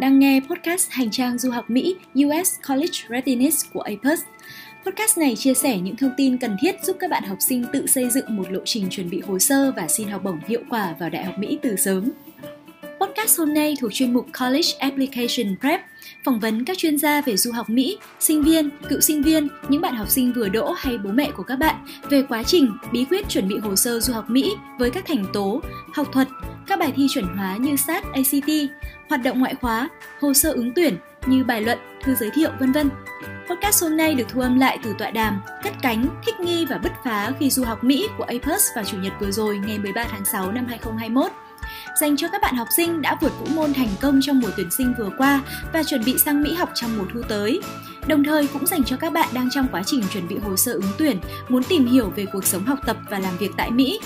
bạn đang nghe podcast Hành trang du học Mỹ US College Readiness của APUS. Podcast này chia sẻ những thông tin cần thiết giúp các bạn học sinh tự xây dựng một lộ trình chuẩn bị hồ sơ và xin học bổng hiệu quả vào Đại học Mỹ từ sớm. Podcast hôm nay thuộc chuyên mục College Application Prep, phỏng vấn các chuyên gia về du học Mỹ, sinh viên, cựu sinh viên, những bạn học sinh vừa đỗ hay bố mẹ của các bạn về quá trình, bí quyết chuẩn bị hồ sơ du học Mỹ với các thành tố, học thuật, các bài thi chuẩn hóa như SAT, ACT, hoạt động ngoại khóa, hồ sơ ứng tuyển như bài luận, thư giới thiệu, vân vân. Podcast hôm nay được thu âm lại từ tọa đàm Cất cánh, thích nghi và bứt phá khi du học Mỹ của APUS vào Chủ nhật vừa rồi ngày 13 tháng 6 năm 2021 dành cho các bạn học sinh đã vượt vũ môn thành công trong mùa tuyển sinh vừa qua và chuẩn bị sang Mỹ học trong mùa thu tới. Đồng thời cũng dành cho các bạn đang trong quá trình chuẩn bị hồ sơ ứng tuyển, muốn tìm hiểu về cuộc sống học tập và làm việc tại Mỹ.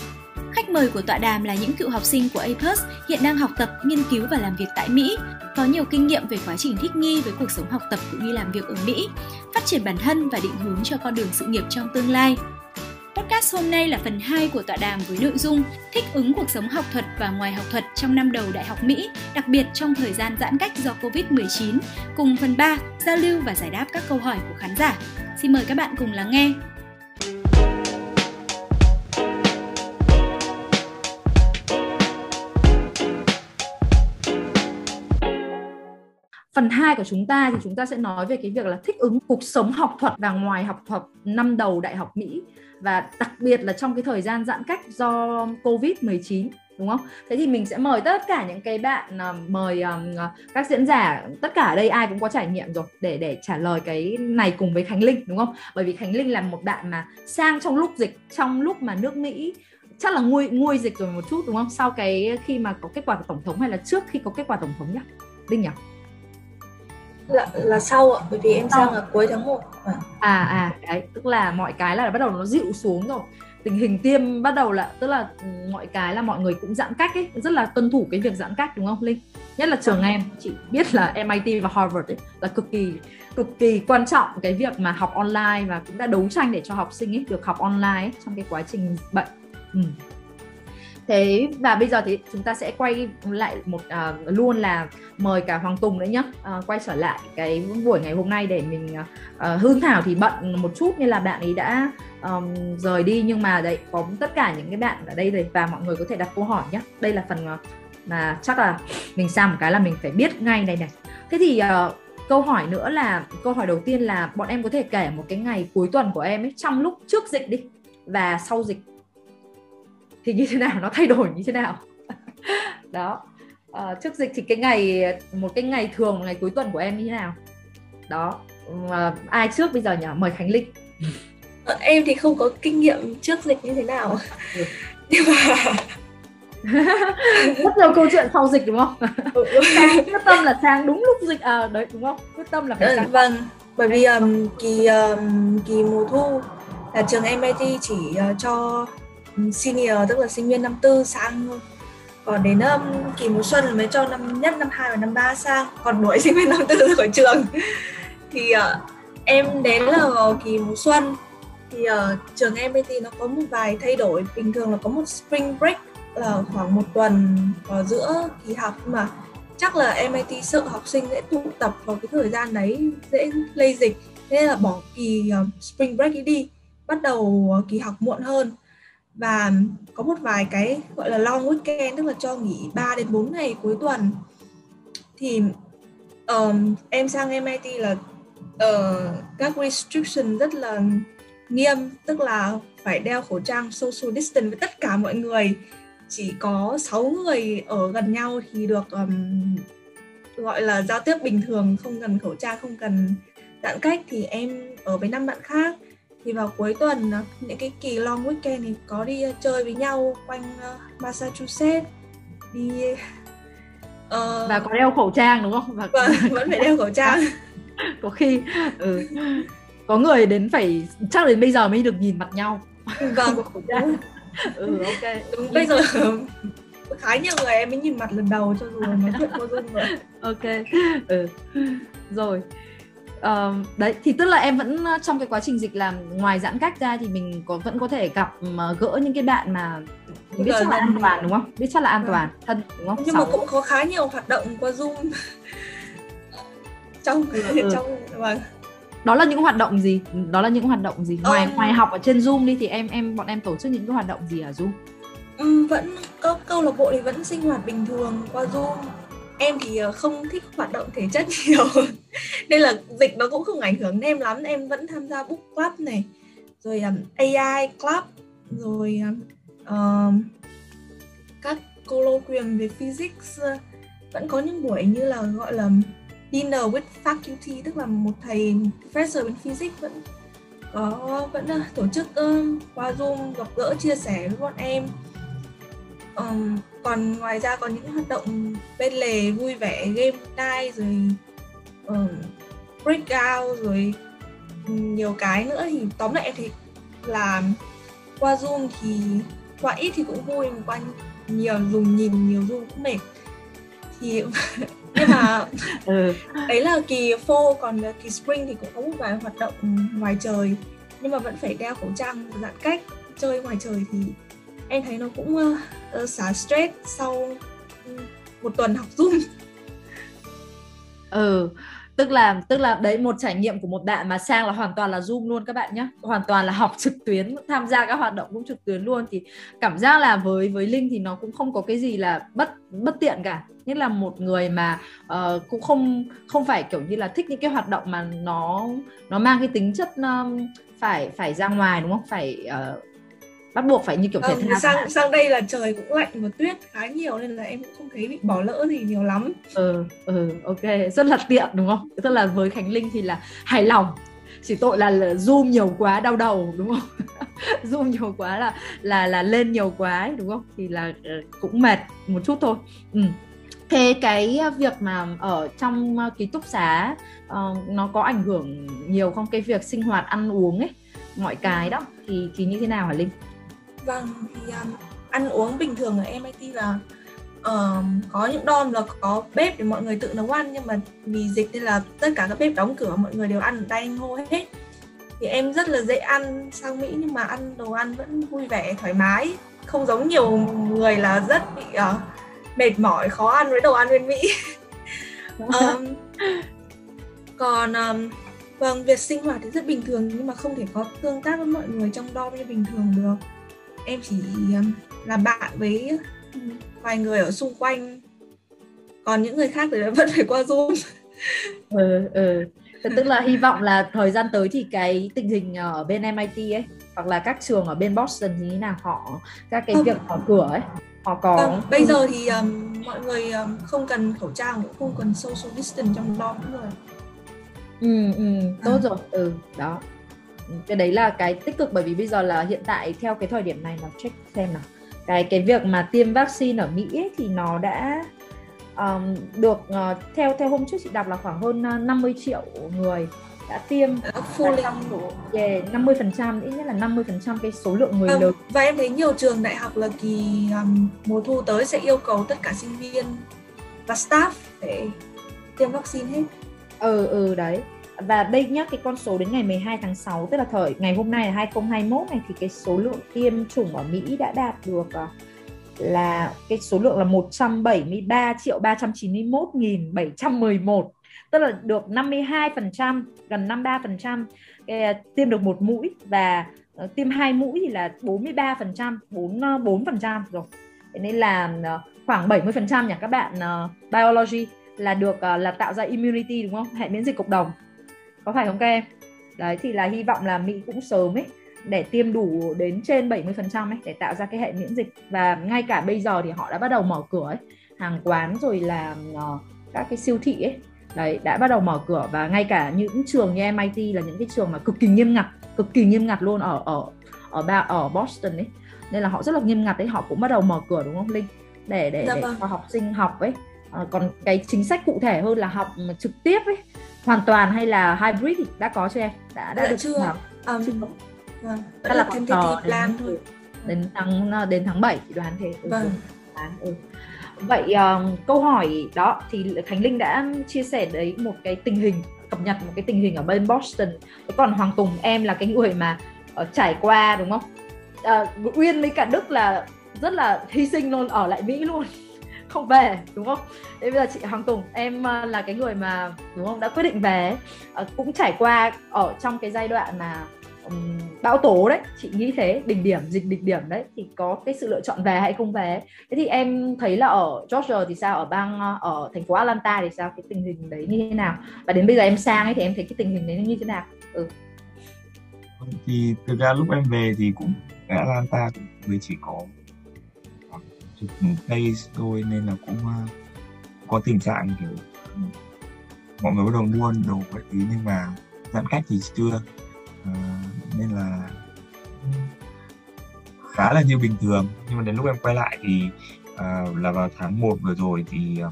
Khách mời của tọa đàm là những cựu học sinh của APUS hiện đang học tập, nghiên cứu và làm việc tại Mỹ, có nhiều kinh nghiệm về quá trình thích nghi với cuộc sống học tập cũng như làm việc ở Mỹ, phát triển bản thân và định hướng cho con đường sự nghiệp trong tương lai. Podcast hôm nay là phần 2 của tọa đàm với nội dung thích ứng cuộc sống học thuật và ngoài học thuật trong năm đầu Đại học Mỹ, đặc biệt trong thời gian giãn cách do Covid-19, cùng phần 3 giao lưu và giải đáp các câu hỏi của khán giả. Xin mời các bạn cùng lắng nghe. Phần 2 của chúng ta thì chúng ta sẽ nói về cái việc là thích ứng cuộc sống học thuật và ngoài học thuật năm đầu đại học Mỹ và đặc biệt là trong cái thời gian giãn cách do Covid-19 đúng không? Thế thì mình sẽ mời tất cả những cái bạn ờ, mời um, các diễn giả tất cả ở đây ai cũng có trải nghiệm rồi để để trả lời cái này cùng với Khánh Linh đúng không? Bởi vì Khánh Linh là một bạn mà sang trong lúc dịch trong lúc mà nước Mỹ chắc là nguôi nguôi dịch rồi một chút đúng không? Sau cái khi mà có kết quả của tổng thống hay là trước khi có kết quả tổng thống nhá? Linh nhỉ? Là, là sau ạ bởi vì em sang ở cuối tháng 1 à. à à đấy tức là mọi cái là bắt đầu nó dịu xuống rồi. Tình hình tiêm bắt đầu là tức là ừ, mọi cái là mọi người cũng giãn cách ấy rất là tuân thủ cái việc giãn cách đúng không linh? Nhất là trường em chị biết là MIT và Harvard ấy, là cực kỳ cực kỳ quan trọng cái việc mà học online và cũng đã đấu tranh để cho học sinh ấy được học online ấy, trong cái quá trình bệnh. Ừ thế và bây giờ thì chúng ta sẽ quay lại một uh, luôn là mời cả Hoàng Tùng nữa nhé uh, ờ, quay trở lại cái buổi ngày hôm nay để mình ờ, uh, Hương Thảo thì bận một chút nên là bạn ấy đã um, rời đi. Nhưng mà đấy có tất cả những cái bạn ở đây rồi và mọi người có thể đặt câu hỏi nhé đây là phần mà chắc là mình sang một cái là mình phải biết ngay này này. Thế thì uh, câu hỏi nữa là câu hỏi đầu tiên là bọn em có thể kể một cái ngày cuối tuần của em ấy trong lúc trước dịch đi và sau dịch thì như thế nào? Nó thay đổi như thế nào? Đó. À, trước dịch thì cái ngày một cái ngày thường ngày cuối tuần của em như thế nào? Đó. À, ai trước bây giờ nhỉ? Mời khánh linh. Ờ, em thì không có kinh nghiệm trước dịch như thế nào. Ừ. nhưng mà rất nhiều câu chuyện sau dịch đúng không? Ừ, quyết tâm là sang đúng lúc dịch. À đấy đúng không? Quyết tâm là phải sang. vâng. Bởi vì um, kỳ um, kỳ mùa thu là trường MIT chỉ uh, cho senior tức là sinh viên năm tư sang còn đến um, kỳ mùa xuân mới cho năm nhất năm hai và năm ba sang. Còn đuổi sinh viên năm tư ra khỏi trường. Thì uh, em đến là vào kỳ mùa xuân. Thì uh, trường MIT nó có một vài thay đổi. Bình thường là có một spring break là khoảng một tuần vào giữa kỳ học. Mà chắc là MIT sợ học sinh sẽ tụ tập vào cái thời gian đấy dễ lây dịch. Nên là bỏ kỳ uh, spring break đi. Bắt đầu uh, kỳ học muộn hơn và có một vài cái gọi là long weekend tức là cho nghỉ 3 đến 4 ngày cuối tuần. Thì um, em sang MIT là uh, các restriction rất là nghiêm tức là phải đeo khẩu trang social distance với tất cả mọi người. Chỉ có 6 người ở gần nhau thì được um, gọi là giao tiếp bình thường không cần khẩu trang không cần giãn cách. Thì em ở với năm bạn khác thì vào cuối tuần những cái kỳ long weekend thì có đi ờ, chơi với nhau quanh uh, Massachusetts. Đi uh, và có đeo khẩu trang đúng không? Và vâng, vẫn phải đeo khẩu trang. Có khi ừ, có người đến phải chắc đến bây giờ mới được nhìn mặt nhau. Vâng. Khẩu trang ừ ok. Đúng bây giờ khá nhiều người em mới nhìn mặt lần đầu cho dù nói chuyện vô dung rồi. Ok ừ. Rồi uh, đấy thì tức là em vẫn trong cái quá trình dịch làm ngoài giãn cách ra thì mình có vẫn có thể gặp gỡ những cái bạn mà biết chắc là an toàn đúng không? Biết chắc là an vâng. toàn thân đúng không? Nhưng Sáu. mà cũng có khá nhiều hoạt động qua zoom. Trong ừ, ừ. trong vâng. Đó là những hoạt động gì? Đó là những hoạt động gì? Ngoài um, ngoài học ở trên zoom đi thì em em bọn em tổ chức những cái hoạt động gì ở zoom? Um, vẫn có câu lạc bộ thì vẫn sinh hoạt bình thường qua zoom em thì ờ, không thích hoạt động thể chất nhiều. Nên là dịch nó cũng không ảnh hưởng đến em lắm. Em vẫn tham gia book club này rồi um, AI club rồi um, các colloquium về physics vẫn có những buổi như là gọi là dinner with faculty tức là một thầy professor bên physics vẫn có vẫn tổ chức uh, qua zoom gặp gỡ chia sẻ với bọn em um, còn ngoài ra còn những hoạt động bên lề vui vẻ game night rồi um, breakout rồi nhiều cái nữa. Thì tóm lại em thì làm qua zoom thì qua ít thì cũng vui qua nhiều dùng nhìn nhiều zoom cũng mệt. Thì nhưng mà ừ. đấy là kỳ fall còn kỳ spring thì cũng có một vài hoạt động ngoài trời. Nhưng mà vẫn phải đeo khẩu trang giãn cách chơi ngoài trời thì em thấy nó cũng uh, xả stress sau ừ, một tuần học zoom. Ừ tức là tức là đấy một trải nghiệm của một bạn mà sang là hoàn toàn là zoom luôn các bạn nhé hoàn toàn là học trực tuyến tham gia các hoạt động cũng trực tuyến luôn. Thì cảm giác là với với linh thì nó cũng không có cái gì là bất bất tiện cả. Nhất là một người mà uh, cũng không không phải kiểu như là thích những cái hoạt động mà nó nó mang cái tính chất um, phải phải ra ngoài đúng không? Phải uh, bắt buộc phải như kiểu thể vâng, thao sang sang đây là trời cũng lạnh và tuyết khá nhiều nên là em cũng không thấy bị bỏ lỡ gì nhiều lắm. Ừ ừ ok. Rất là tiện đúng không? Tức là với khánh linh thì là hài lòng. Chỉ tội là, zoom nhiều quá đau đầu đúng không? Zoom nhiều quá là là là lên nhiều quá ấy, đúng không? Thì là ờ, cũng mệt một chút thôi. Ừ. thế cái việc mà ở trong ký túc xá uh, nó có ảnh hưởng nhiều không? Cái việc sinh hoạt ăn uống ấy mọi cái đó thì thì như thế nào hả linh Vâng, thì um, ăn uống bình thường ở MIT là uh, có những dorm là có bếp để mọi người tự nấu ăn nhưng mà vì dịch nên là tất cả các bếp đóng cửa mọi người đều ăn ở dining hall hết. Thì em rất là dễ ăn sang Mỹ nhưng mà ăn đồ ăn vẫn vui vẻ thoải mái. Không giống nhiều người là rất bị uh, mệt mỏi khó ăn với đồ ăn bên Mỹ. Um, còn um, vâng việc sinh hoạt thì rất bình thường nhưng mà không thể có tương tác với mọi người trong dorm như bình thường được em chỉ um, làm bạn với vài người ở xung quanh. Còn những người khác thì vẫn phải qua zoom. Ừ ừ. Tức là hy vọng là thời gian tới thì cái tình hình ở bên MIT ấy hoặc là các trường ở bên Boston thì như nào họ các cái không. việc mở cửa ấy họ có không, bây giờ thì um, mọi người um, không cần khẩu trang cũng không cần social distance trong dorm nữa rồi ừ ừ. Tốt à. rồi. Ừ đó cái đấy là cái tích cực bởi vì bây giờ là hiện tại theo cái thời điểm này mà check xem nào. Cái cái việc mà tiêm vaccine ở Mỹ ấy, thì nó đã um, được uh, theo theo hôm trước chị đọc là khoảng hơn 50 triệu người đã tiêm. Fully yeah, 50 phần trăm ít nhất là 50 phần trăm cái số lượng người um, lớn. và em thấy nhiều trường đại học là kỳ um, mùa thu tới sẽ yêu cầu tất cả sinh viên và staff phải tiêm vaccine hết. Ừ ừ đấy và đây nhá cái con số đến ngày 12 tháng 6 tức là thời ngày hôm nay là 2021 này thì cái số lượng tiêm chủng ở Mỹ đã đạt được ờ, là cái số lượng là 173 triệu 391 nghìn 711 tức là được 52% gần 53% cái, ờ, tiêm được một mũi và ờ, tiêm hai mũi thì là 43% 4 4% rồi. Thế nên là khoảng 70% nhỉ các bạn uh, biology là được uh, là tạo ra immunity đúng không? Hệ miễn dịch cộng đồng có phải không các em? Đấy thì là hy vọng là Mỹ cũng sớm ấy để tiêm đủ đến trên 70% ấy để tạo ra cái hệ miễn dịch. Và ngay cả bây giờ thì họ đã bắt đầu mở cửa ấy. Hàng quán rồi là uh, các cái siêu thị ấy đấy đã bắt đầu mở cửa. Và ngay cả những trường như MIT là những cái trường mà cực kỳ nghiêm ngặt cực kỳ nghiêm ngặt luôn ở ở ở ba ở Boston ấy. Nên là họ rất là nghiêm ngặt đấy họ cũng bắt đầu mở cửa đúng không Linh? Để để, dạ để vâng. cho học sinh học ấy. À, còn cái chính sách cụ thể hơn là học trực tiếp ấy hoàn toàn hay là hybrid thì đã có cho em? Đã đã được chưa? học um, chưa. vâng. Đã là tentative plan thôi. đến tháng đến tháng 7 thì đoán thế. Ừ, vâng. ừ. vậy um, câu hỏi đó thì Khánh Linh đã chia sẻ đấy một cái tình hình cập nhật một cái tình hình ở bên Boston. Còn Hoàng Tùng em là cái người mà uh, trải qua đúng không? Uh, Uyên với cả Đức là rất là hy sinh luôn ở lại Mỹ luôn không về đúng không? Thế bây giờ chị Hoàng Tùng em ờ, là cái người mà đúng không đã quyết định về ờ, cũng trải qua ở trong cái giai đoạn mà um, bão tố đấy chị nghĩ thế đỉnh điểm dịch đỉnh điểm đấy thì có cái sự lựa chọn về hay không về thế thì em thấy là ở Georgia thì sao ở bang ờ, ở thành phố Atlanta thì sao cái tình hình đấy như thế nào? Và đến bây giờ em sang ấy thì em thấy cái tình hình đấy như thế nào? Ừ. thì thực ra lúc em về thì cũng Atlanta cũng mới chỉ có đây tôi nên là cũng uh, có tình trạng kiểu ừ, mọi người bắt đầu mua đồ vậy thứ nhưng mà giãn cách thì chưa. Uh, nên là khá là như bình thường. Nhưng mà đến lúc em quay lại thì uh, là vào tháng 1 vừa rồi thì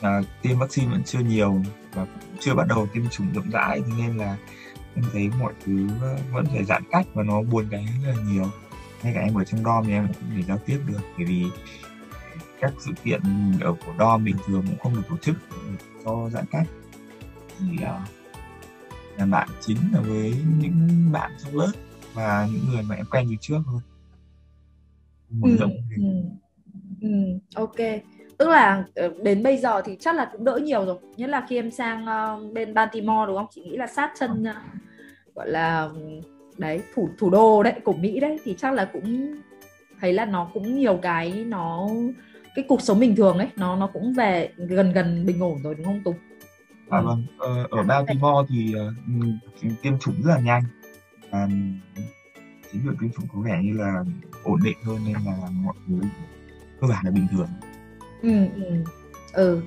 uh, tiêm vaccine vẫn chưa nhiều và cũng chưa bắt đầu tiêm chủng rộng rãi. Nên là em thấy mọi thứ vẫn phải giãn cách và nó buồn cái rất là nhiều ngay cả em ở trong dom thì em cũng thể giao tiếp được bởi vì các sự kiện ở của dom bình thường cũng không được tổ chức do giãn cách. Thì uh, bạn chính là với những bạn trong lớp và những người mà em quen từ trước thôi. Mở ừ, rộng ừ, ừ, ok. Tức là ờ, đến bây giờ thì chắc là cũng đỡ nhiều rồi. Nhất là khi em sang uh, bên Baltimore đúng không? Chị nghĩ là sát chân uh, gọi là đấy thủ thủ đô đấy của Mỹ đấy thì chắc là cũng thấy là nó cũng nhiều cái nó cái cuộc sống bình thường ấy nó nó cũng về gần gần bình ổn rồi đúng không Tùng? À, ừ. vâng, ờ, ở Baltimore thì uh, tiêm chủng rất là nhanh và chính việc tiêm chủng có vẻ như là ổn định hơn nên là mọi thứ cơ bản là bình thường. Ừ, ừ. ừ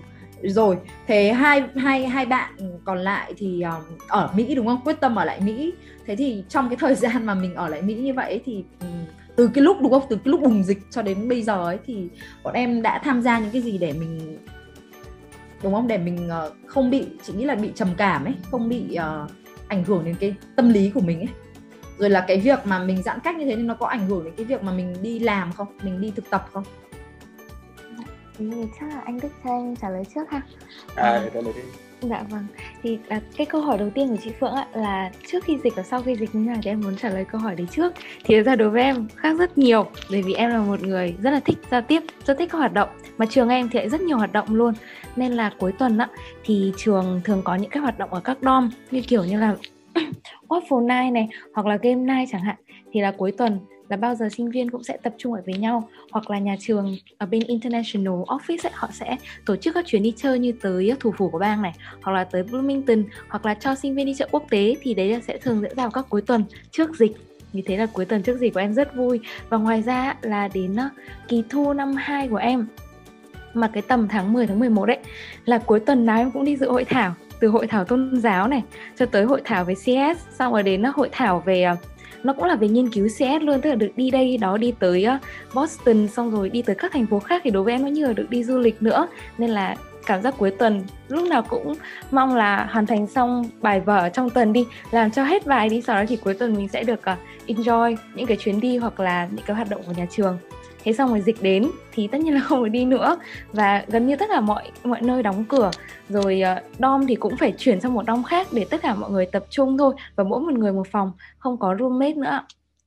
rồi thế hai hai hai bạn còn lại thì um, ở Mỹ đúng không? Quyết tâm ở lại Mỹ. Thế thì trong cái thời gian mà mình ở lại Mỹ như vậy thì um, từ cái lúc đúng không? Từ cái lúc bùng dịch cho đến bây giờ ấy thì bọn em đã tham gia những cái gì để mình đúng không? Để mình uh, không bị chị nghĩ là bị trầm cảm ấy không bị uh, ảnh hưởng đến cái tâm lý của mình ấy. Rồi là cái việc mà mình giãn cách như thế nên nó có ảnh hưởng đến cái việc mà mình đi làm không? Mình đi thực tập không? Thì chắc là anh Đức cho em trả lời trước ha. À, à trả lời đi. Dạ vâng, thì à, cái câu hỏi đầu tiên của chị Phượng ạ là trước khi dịch và sau khi dịch như nào thì em muốn trả lời câu hỏi đấy trước. Thì ra đối với em khác rất nhiều Bởi vì em là một người rất là thích giao tiếp, rất thích các hoạt động. Mà trường em thì lại rất nhiều hoạt động luôn. Nên là cuối tuần ạ thì trường thường có những cái hoạt động ở các dom Như kiểu như là Waffle Night này hoặc là Game Night chẳng hạn. Thì là cuối tuần là bao giờ sinh viên cũng sẽ tập trung ở với nhau. Hoặc là nhà trường ở bên international office ấy, họ sẽ tổ chức các chuyến đi chơi như tới thủ phủ của bang này hoặc là tới Bloomington hoặc là cho sinh viên đi chợ quốc tế thì đấy là sẽ thường diễn ra vào các cuối tuần trước dịch. Như thế là cuối tuần trước dịch của em rất vui. Và ngoài ra là đến ờ, kỳ thu năm 2 của em mà cái tầm tháng 10 tháng 11 đấy là cuối tuần nào em cũng đi dự hội thảo từ hội thảo tôn giáo này cho tới hội thảo về CS xong rồi đến ờ, hội thảo về uh, nó cũng là về nghiên cứu CS luôn, tức là được đi đây đó đi tới ờ, Boston, xong rồi đi tới các thành phố khác thì đối với em nó như là được đi du lịch nữa. Nên là cảm giác cuối tuần lúc nào cũng mong là hoàn thành xong bài vở trong tuần đi, làm cho hết bài đi, sau đó thì cuối tuần mình sẽ được ờ, enjoy những cái chuyến đi hoặc là những cái hoạt động của nhà trường thế xong rồi dịch đến, thì tất nhiên là không được đi nữa. Và gần như tất cả mọi mọi nơi đóng cửa. Rồi ờ, dom thì cũng phải chuyển sang một dom khác để tất cả mọi người tập trung thôi. Và mỗi một người một phòng, không có roommate nữa.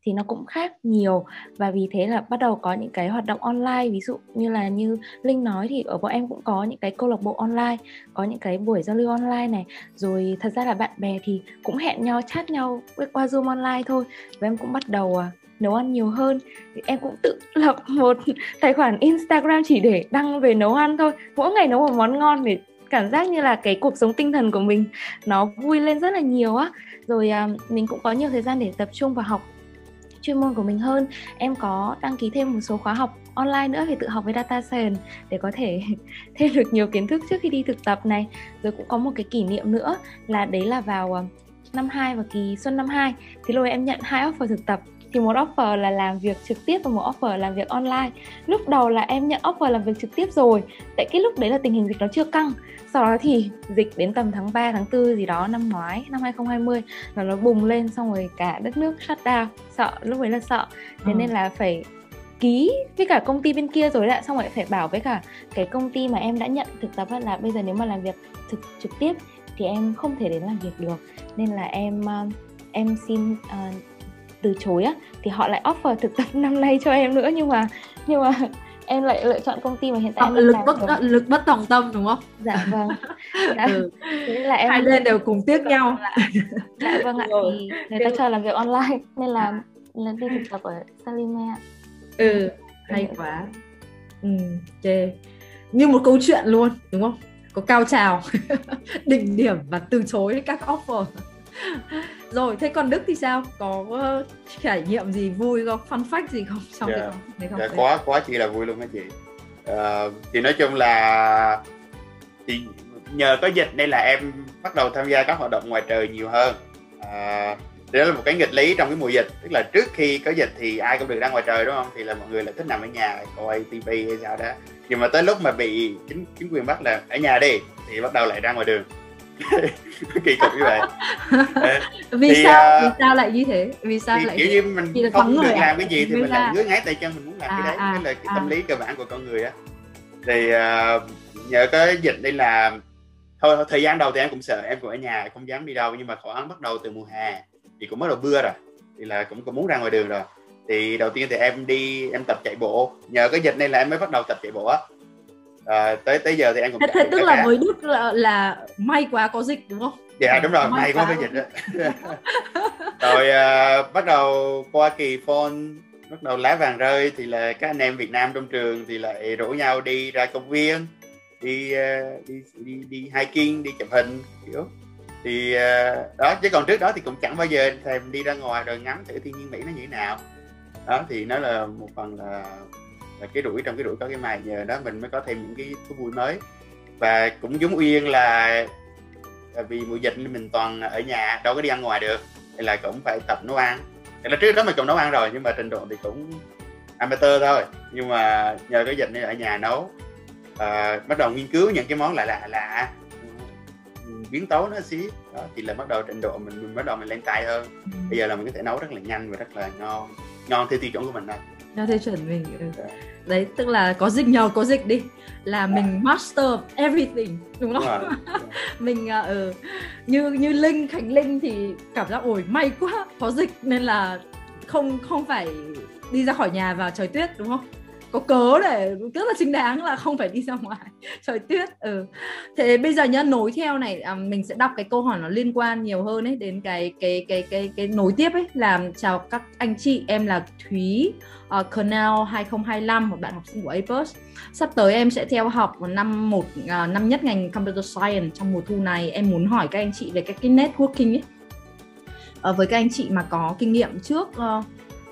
Thì nó cũng khác nhiều. Và vì thế là bắt đầu có những cái hoạt động online. Ví dụ như là như linh nói thì ở bọn em cũng có những cái câu lạc bộ online, có những cái buổi giao lưu online này. Rồi thật ra là bạn bè thì cũng hẹn nhau, chat nhau qua zoom online thôi. Và em cũng bắt đầu ờ, nấu ăn nhiều hơn. Thì em cũng tự lập một tài khoản Instagram chỉ để đăng về nấu ăn thôi. Mỗi ngày nấu một món ngon để cảm giác như là cái cuộc sống tinh thần của mình nó vui lên rất là nhiều á. Rồi à, mình cũng có nhiều thời gian để tập trung vào học chuyên môn của mình hơn. Em có đăng ký thêm một số khóa học online nữa về tự học với data science để có thể thêm được nhiều kiến thức trước khi đi thực tập này. Rồi cũng có một cái kỷ niệm nữa là đấy là vào à, năm 2 và kỳ xuân năm 2 thì lúc em nhận hai offer thực tập thì một offer là làm việc trực tiếp và một offer là làm việc online. Lúc đầu là em nhận offer làm việc trực tiếp rồi tại cái lúc đấy là tình hình dịch nó chưa căng. Sau đó thì dịch đến tầm tháng 3, tháng 4 gì đó năm ngoái năm 2020 là nó bùng lên xong rồi cả đất nước shut down. Sợ lúc đấy là sợ. Thế ừ. nên là phải ký với cả công ty bên kia rồi đã xong rồi phải bảo với cả cái công ty mà em đã nhận thực tập là bây giờ nếu mà làm việc thực trực tiếp thì em không thể đến làm việc được. Nên là em em xin uh, từ chối á thì họ lại offer thực tập năm nay cho em nữa. Nhưng mà nhưng mà em lại lựa chọn công ty mà hiện tại em lực bất rồi. lực bất tòng tâm đúng không? Dạ vâng. Dạ. ừ. thế là em hai bên đều cùng tiếc nhau. dạ vâng ạ Rồi. thì người ta cho làm việc online nên là là đi thực tập ở Salime ừ hay quá. Ừ chê. Như một câu chuyện luôn đúng không? Có cao trào đỉnh điểm và từ chối các offer rồi thế còn Đức thì sao? Có ờ, trải nghiệm gì vui không? Fun fact gì không? Trong Dạ. cái này không Dạ, quá quá chỉ là vui luôn hả chị? Ờ, thì nói chung là thì nhờ có dịch nên là em bắt đầu tham gia các hoạt động ngoài trời nhiều hơn. À, thì đó là một cái nghịch lý trong cái mùa dịch. Tức là trước khi có dịch thì ai cũng được ra ngoài trời đúng không? Thì là mọi người lại thích nằm ở nhà coi tivi hay sao đó. Nhưng mà tới lúc mà bị chính chính quyền bắt là ở nhà đi thì bắt đầu lại ra ngoài đường kỳ cục như vậy. Vì Thì, sao? à, vì sao lại như thế? Vì sao thì lại kiểu như mình là không được à? làm cái gì thì mình lại ra. ngứa ngáy tay chân mình muốn làm À, cái đấy. à, đó là cái à. tâm lý cơ bản của con người á. Thì ờ, nhờ cái dịch đây là thôi thời gian đầu thì em cũng sợ em cũng ở nhà không dám đi đâu nhưng mà khoảng bắt đầu từ mùa hè thì cũng bắt đầu mưa rồi thì là cũng cũng muốn ra ngoài đường rồi. Thì đầu tiên thì em đi em tập chạy bộ. Nhờ cái dịch này là em mới bắt đầu tập chạy bộ á Ờ, tới tới giờ thì em cũng thế, thế tức là với Đức là, là may quá có dịch đúng không? Dạ đúng rồi May may quá với dịch đó. Rồi à, bắt đầu qua kỳ phone bắt đầu lá vàng rơi thì là các anh em Việt Nam trong trường thì lại rủ nhau đi ra công viên đi à, đi đi đi hiking đi chụp hình kiểu. Thì à, đó chứ còn trước đó thì cũng chẳng bao giờ thèm đi ra ngoài rồi ngắm thử thiên nhiên Mỹ nó như thế nào. Đó thì nó là một phần là là cái rủi trong cái rủi có cái mài nhờ đó mình mới có thêm những cái thú vui mới. Và cũng giống Uyên là à, vì mùa dịch nên mình toàn ở nhà đâu có đi ăn ngoài được thì là cũng phải tập nấu ăn. Thì là trước đó mình cũng nấu ăn rồi nhưng mà trình độ thì cũng amateur thôi. Nhưng mà nhờ cái dịch nên ở nhà nấu. À, bắt đầu nghiên cứu những cái món lạ lạ lạ. Ừ, biến tấu nó xí. Đó thì là bắt đầu trình độ mình, mình bắt đầu mình lên tay hơn. Bây giờ là mình có thể nấu rất là nhanh và rất là ngon. Ngon theo tiêu chuẩn của mình thôi theo tiêu chuẩn mình. Ừ. Dạ. đấy tức là có dịch nhờ có dịch đi. Là mình master of everything đúng không? Rồi mình à, ừ, như như linh khánh linh thì cảm giác ôi may quá có dịch. Nên là không không phải đi ra khỏi nhà vào trời tuyết đúng không có cớ để rất là chính đáng là không phải đi ra ngoài. Trời tuyết ừ. Thế bây giờ nhá nối theo này à, mình sẽ đọc cái câu hỏi nó liên quan nhiều hơn ấy đến cái cái cái cái cái nối tiếp ấy. Làm chào các anh chị em là Thúy uh, Cornell 2025 một bạn học sinh của APUS sắp tới em sẽ theo học vào năm một uh, năm nhất ngành Computer Science trong mùa thu này. Em muốn hỏi các anh chị về cái, cái networking ấy. Uh, với các anh chị mà có kinh nghiệm trước uh,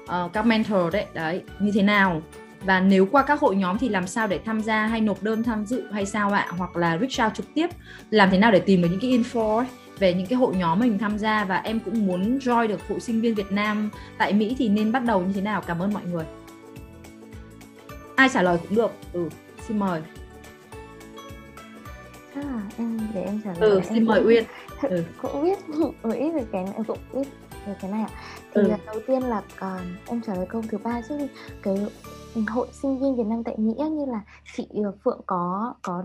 uh, các mentor đấy đấy như thế nào? Và nếu qua các hội nhóm thì làm sao để tham gia hay nộp đơn tham dự hay sao ạ? Hoặc là reach out trực tiếp làm thế nào để tìm được những cái info ấy, về những cái hội nhóm mình tham gia và em cũng muốn join được hội sinh viên Việt Nam tại Mỹ thì nên bắt đầu như thế nào? Cảm ơn mọi người. Ai trả lời cũng được. Ừ xin mời. Là em để em trả lời ừ Em xin mời cũng- Uyên. Ừ. cũng biết một ít về cái này em cũng biết về cái này ạ thì Ừ. là đầu tiên là còn em trả lời câu thứ ba trước đi. Cái hội sinh viên Việt Nam tại Mỹ như là chị ờ, Phượng có có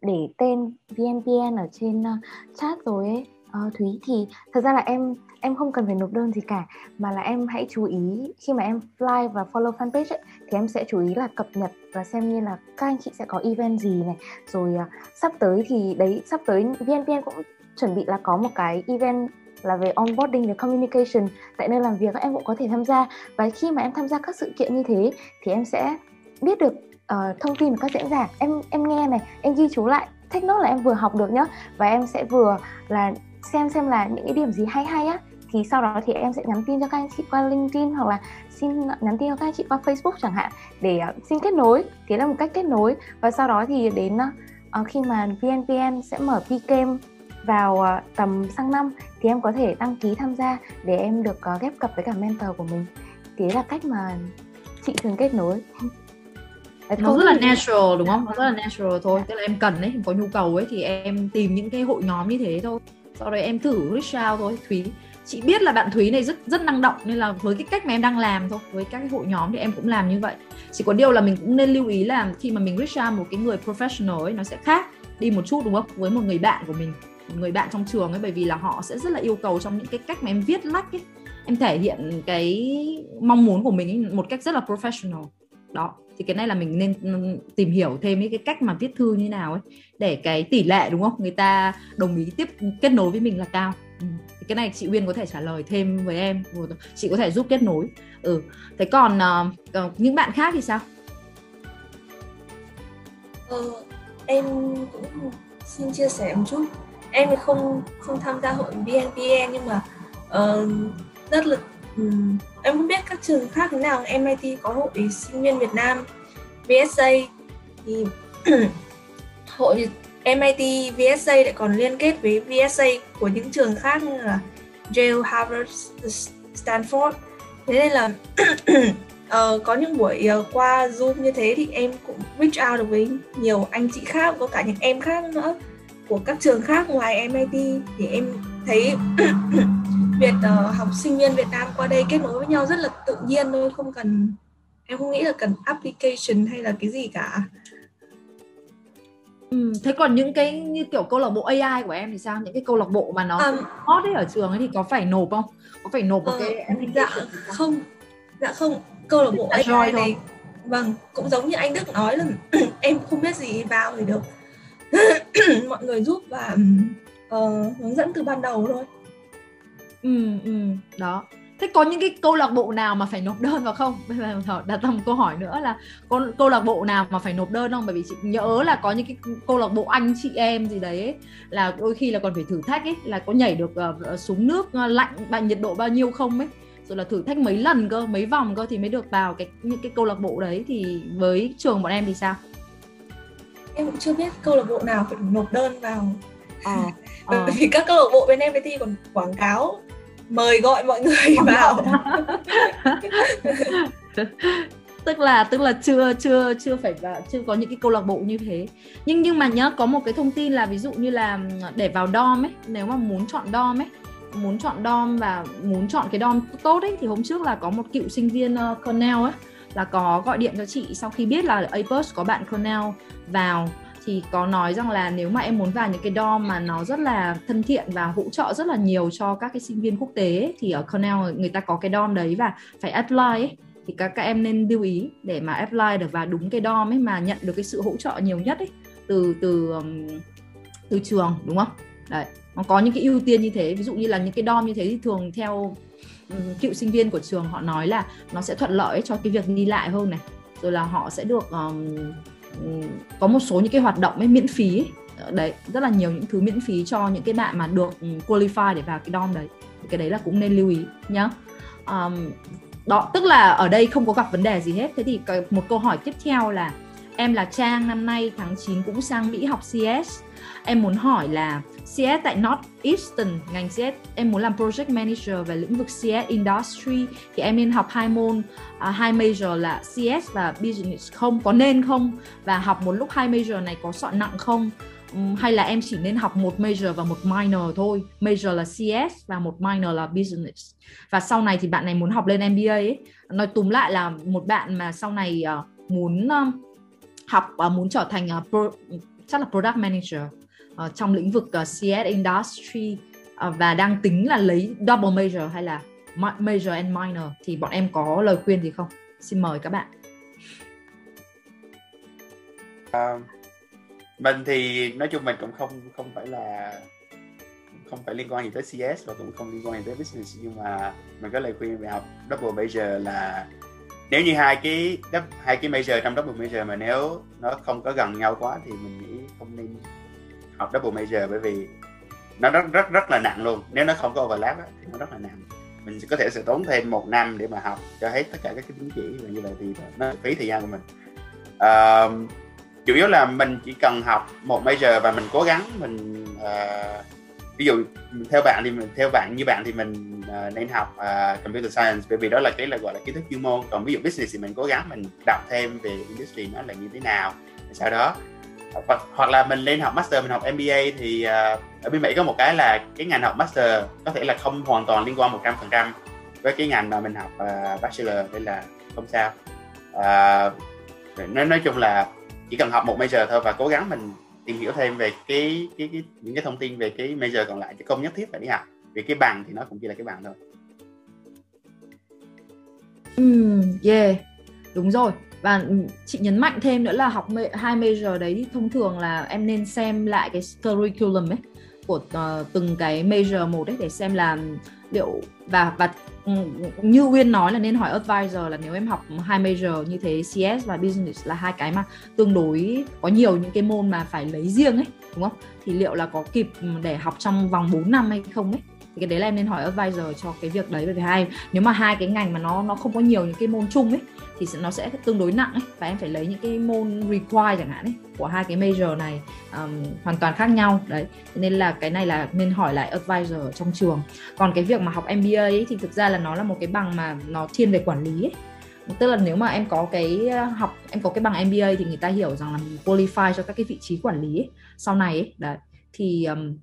để tên VNPN ở trên ờ, chat rồi ấy. Ờ, Thúy thì thật ra là em em không cần phải nộp đơn gì cả mà là em hãy chú ý khi mà em fly và follow fanpage ấy, thì em sẽ chú ý là cập nhật và xem như là các anh chị sẽ có event gì này. Rồi à, sắp tới thì đấy sắp tới VNPN cũng chuẩn bị là có một cái event là về onboarding về communication. Tại nơi làm việc các em cũng có thể tham gia. Và khi mà em tham gia các sự kiện như thế thì em sẽ biết được uh, thông tin của các diễn giả em em nghe này em ghi chú lại. Take note là em vừa học được nhá. Và em sẽ vừa là xem xem là những cái điểm gì hay hay á. Thì sau đó thì em sẽ nhắn tin cho các anh chị qua LinkedIn hoặc là xin nhắn tin cho các anh chị qua Facebook chẳng hạn để uh, xin kết nối. Thế là một cách kết nối. Và sau đó thì đến uh, khi mà VNVN sẽ mở PCAM vào uh, tầm sang năm thì em có thể đăng ký tham gia để em được uh, ghép cặp với cả mentor của mình. Thế là cách mà chị thường kết nối. Đấy, nó rất là natural đúng không? Nó rất là natural thôi. Tức là em cần ấy em có nhu cầu ấy thì em tìm những cái hội nhóm như thế thôi. Sau đấy em thử reach out thôi Thúy. Chị biết là bạn Thúy này rất rất năng động nên là với cái cách mà em đang làm thôi với các cái hội nhóm thì em cũng làm như vậy. Chỉ có điều là mình cũng nên lưu ý là khi mà mình reach out một cái người professional ấy nó sẽ khác đi một chút đúng không? Với một người bạn của mình người bạn trong trường ấy bởi vì là họ sẽ rất là yêu cầu trong những cái cách mà em viết lách ấy em thể hiện cái mong muốn của mình ấy một cách rất là professional. Đó thì cái này là mình nên ừ, tìm hiểu thêm cái cách mà viết thư như nào ấy để cái tỷ lệ đúng không? Người ta đồng ý tiếp ừ, kết nối với mình là cao. Ừ. thì cái này chị Uyên có thể trả lời thêm với em. Chị có thể giúp kết nối. Ừ thế còn uh, những bạn khác thì sao? Ờ, em cũng xin chia sẻ một chút em thì không không tham gia hội VNPN nhưng mà uh, rất là um, em không biết các trường khác thế nào. MIT có hội sinh viên Việt Nam VSA thì hội MIT VSA lại còn liên kết với VSA của những trường khác như là Yale, Harvard, Stanford. Thế nên là uh, có những buổi uh, qua Zoom như thế thì em cũng reach out được với nhiều anh chị khác có cả những em khác nữa của các trường khác ngoài MIT thì em thấy việc uh, học sinh viên Việt Nam qua đây kết nối với nhau rất là tự nhiên thôi không cần em không nghĩ là cần application hay là cái gì cả Ừ, thế còn những cái như kiểu câu lạc bộ AI của em thì sao? Những cái câu lạc bộ mà nó um, hot ấy ở trường ấy thì có phải nộp không? Có phải nộp một uh, cái dạ không. Dạ không, câu lạc bộ AI này vâng, cũng giống như anh Đức nói là em không biết gì vào thì được. mọi người giúp và uh, hướng dẫn từ ban đầu thôi. Ừ, ừ, đó. Thế có những cái câu lạc bộ nào mà phải nộp đơn vào không? Bây giờ đặt ra một câu hỏi nữa là có câu lạc bộ nào mà phải nộp đơn không? Bởi vì chị nhớ là có những cái câu lạc bộ anh chị em gì đấy ấy, là đôi khi là còn phải thử thách ấy là có nhảy được uh, xuống nước lạnh bạn nhiệt độ bao nhiêu không ấy. Rồi là thử thách mấy lần cơ mấy vòng cơ thì mới được vào cái những cái câu lạc bộ đấy. Thì với trường bọn em thì sao? Em cũng chưa biết câu lạc bộ nào phải nộp đơn vào. À, à. vì các câu lạc bộ bên MIT còn quảng cáo mời gọi mọi người vào. tức là tức là chưa chưa chưa phải và chưa có những cái câu lạc bộ như thế. Nhưng nhưng mà nhớ có một cái thông tin là ví dụ như là để vào dom ấy nếu mà muốn chọn dom ấy muốn chọn dom và muốn chọn cái dom tốt ấy thì hôm trước là có một cựu sinh viên uh, Cornell ấy là có gọi điện cho chị sau khi biết là Apus có bạn Cornell vào thì có nói rằng là nếu mà em muốn vào những cái dorm mà nó rất là thân thiện và hỗ trợ rất là nhiều cho các cái sinh viên quốc tế ấy, thì ở Cornell người ta có cái dorm đấy và phải apply ấy. Thì các các em nên lưu ý để mà apply được vào đúng cái dorm ấy mà nhận được cái sự hỗ trợ nhiều nhất ấy từ từ um, từ trường đúng không? Đấy, nó có những cái ưu tiên như thế, ví dụ như là những cái dorm như thế thì thường theo um, cựu sinh viên của trường họ nói là nó sẽ thuận lợi cho cái việc đi lại hơn này, rồi là họ sẽ được um, có một số những cái hoạt động ấy miễn phí ấy. Ờ, đấy rất là nhiều những thứ miễn phí cho những cái bạn mà được ừ, qualify để vào cái dom đấy. Cái đấy là cũng nên lưu ý nhá. Um, đó tức là ở đây không có gặp vấn đề gì hết. Thế thì một câu hỏi tiếp theo là em là Trang năm nay tháng 9 cũng sang Mỹ học CS em muốn hỏi là CS tại Northeastern ngành CS em muốn làm project manager về lĩnh vực CS industry thì em nên học hai môn à, hai major là CS và business không có nên không? Và học một lúc hai major này có soạn nặng không? Um, hay là em chỉ nên học một major và một minor thôi? Major là CS và một minor là business. Và sau này thì bạn này muốn học lên MBA ấy. Nói túm lại là một bạn mà sau này uh, muốn uh, học và uh, muốn trở thành uh, pro, chắc là product manager uh, trong lĩnh vực ờ, uh, CS industry uh, và đang tính là lấy double major hay là major and minor thì bọn em có lời khuyên gì không? Xin mời các bạn. Uh, mình thì nói chung mình cũng không không phải là không phải liên quan gì tới CS và cũng không liên quan gì tới business nhưng mà mình có lời khuyên về học double major là nếu như hai cái hai cái major trong double major mà nếu nó không có gần nhau quá thì mình nghĩ không nên học double major bởi vì nó rất rất rất là nặng luôn. Nếu nó không có overlap thì nó rất là nặng. Mình có thể sẽ tốn thêm một năm để mà học cho hết tất cả các cái chứng chỉ và như vậy thì nó phí thời gian của mình. Uh, chủ yếu là mình chỉ cần học một major và mình cố gắng mình uh, ví dụ theo bạn thì mình theo bạn như bạn thì mình uh, nên học uh, computer science bởi vì đó là cái là gọi là kiến thức chuyên môn. Còn ví dụ business thì mình cố gắng mình đọc thêm về industry nó là như thế nào sau đó à, hoặc, hoặc là mình lên học master mình học MBA thì uh, ở bên Mỹ có một cái là cái ngành học master có thể là không hoàn toàn liên quan 100% với cái ngành mà mình học uh, bachelor nên là không sao. Uh, nói nói chung là chỉ cần học một major thôi và cố gắng mình tìm hiểu thêm về cái, cái, cái những cái thông tin về cái major còn lại chứ không nhất thiết phải đi học vì cái bằng thì nó cũng chỉ là cái bằng thôi. Ừ, yeah, đúng rồi và chị nhấn mạnh thêm nữa là học hai major đấy thì thông thường là em nên xem lại cái curriculum ấy của uh, từng cái major một đấy để xem là liệu và và Ừ, như nguyên nói là nên hỏi advisor là nếu em học hai major như thế CS và business là hai cái mà tương đối có nhiều những cái môn mà phải lấy riêng ấy, đúng không? Thì liệu là có kịp để học trong vòng 4 năm hay không ấy? Thì cái đấy là em nên hỏi advisor cho cái việc đấy, bởi vì hai nếu mà hai cái ngành mà nó nó không có nhiều những cái môn chung ấy thì nó sẽ tương đối nặng ấy. Và em phải lấy những cái môn require chẳng hạn ấy của hai cái major này um, hoàn toàn khác nhau. Đấy nên là cái này là nên hỏi lại advisor ở trong trường. Còn cái việc mà học MBA ấy thì thực ra là nó là một cái bằng mà nó thiên về quản lý ấy. Tức là nếu mà em có cái ờ, học em có cái bằng MBA thì người ta hiểu rằng là mình qualify cho các cái vị trí quản lý ấy, sau này ấy. Đấy thì um,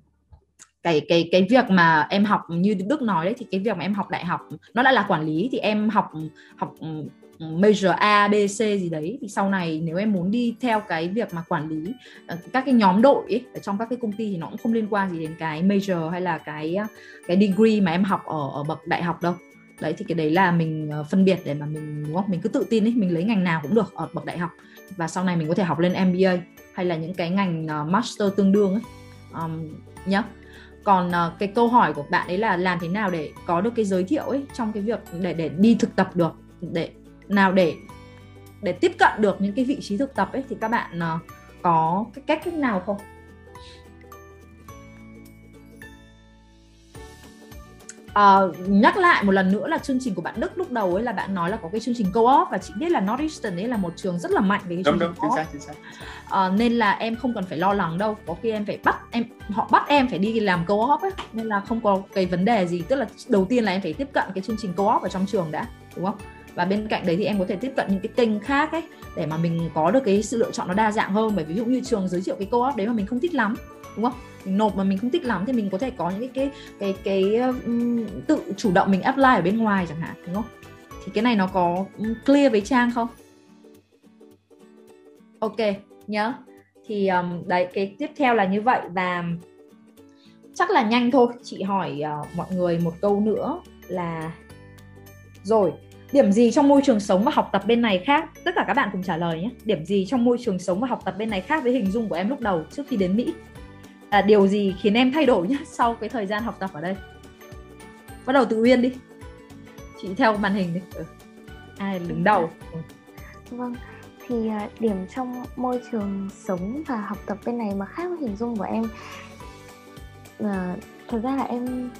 cái cái cái việc mà em học như Đức nói đấy thì cái việc mà em học đại học nó đã là quản lý. Thì em học học major A, B, C gì đấy thì sau này nếu em muốn đi theo cái việc mà quản lý ờ, các cái nhóm đội ấy, ở trong các cái công ty thì nó cũng không liên quan gì đến cái major hay là cái ờ, cái degree mà em học ở ở bậc đại học đâu. Đấy thì cái đấy là mình ờ, phân biệt để mà mình đúng không? Mình cứ tự tin ấy mình lấy ngành nào cũng được ở bậc đại học. Và sau này mình có thể học lên MBA hay là những cái ngành master tương đương ấy. Um, nhá. Còn uh, cái câu hỏi của bạn ấy là làm thế nào để có được cái giới thiệu ấy trong cái việc để để đi thực tập được để nào để để tiếp cận được những cái vị trí thực tập ấy thì các bạn uh, có cái cách cách nào không Uh, nhắc lại một lần nữa là chương trình của bạn Đức lúc đầu ấy là bạn nói là có cái chương trình co-op và chị biết là Northeastern ấy là một trường rất là mạnh về cái chương đúng, trình co-op. Chính xác, chính xác. Uh, nên là em không cần phải lo lắng đâu. Có khi em phải bắt em họ bắt em phải đi làm co-op ấy nên là không có cái vấn đề gì. Tức là đầu tiên là em phải tiếp cận cái chương trình co-op ở trong trường đã, đúng không? Và bên cạnh đấy thì em có thể tiếp cận những cái kênh khác ấy để mà mình có được cái sự lựa chọn nó đa dạng hơn. Bởi ví dụ như trường giới thiệu cái co-op đấy mà mình không thích lắm, đúng không? mình nộp mà mình không thích lắm thì mình có thể có những cái cái cái, cái um, tự chủ động mình apply ở bên ngoài chẳng hạn đúng không thì cái này nó có clear với trang không ok nhớ thì um, đấy cái tiếp theo là như vậy và chắc là nhanh thôi chị hỏi uh, mọi người một câu nữa là rồi điểm gì trong môi trường sống và học tập bên này khác? Tất cả các bạn cùng trả lời nhé. Điểm gì trong môi trường sống và học tập bên này khác với hình dung của em lúc đầu trước khi đến mỹ? Là điều gì khiến em thay đổi nhé sau cái thời gian học tập ở đây? Bắt đầu từ uyên đi. Chị theo màn hình đi. Ừ. ai đứng đầu? Ừ. vâng thì à, điểm trong môi trường sống và học tập bên này mà khác với hình dung của em là thật ra là em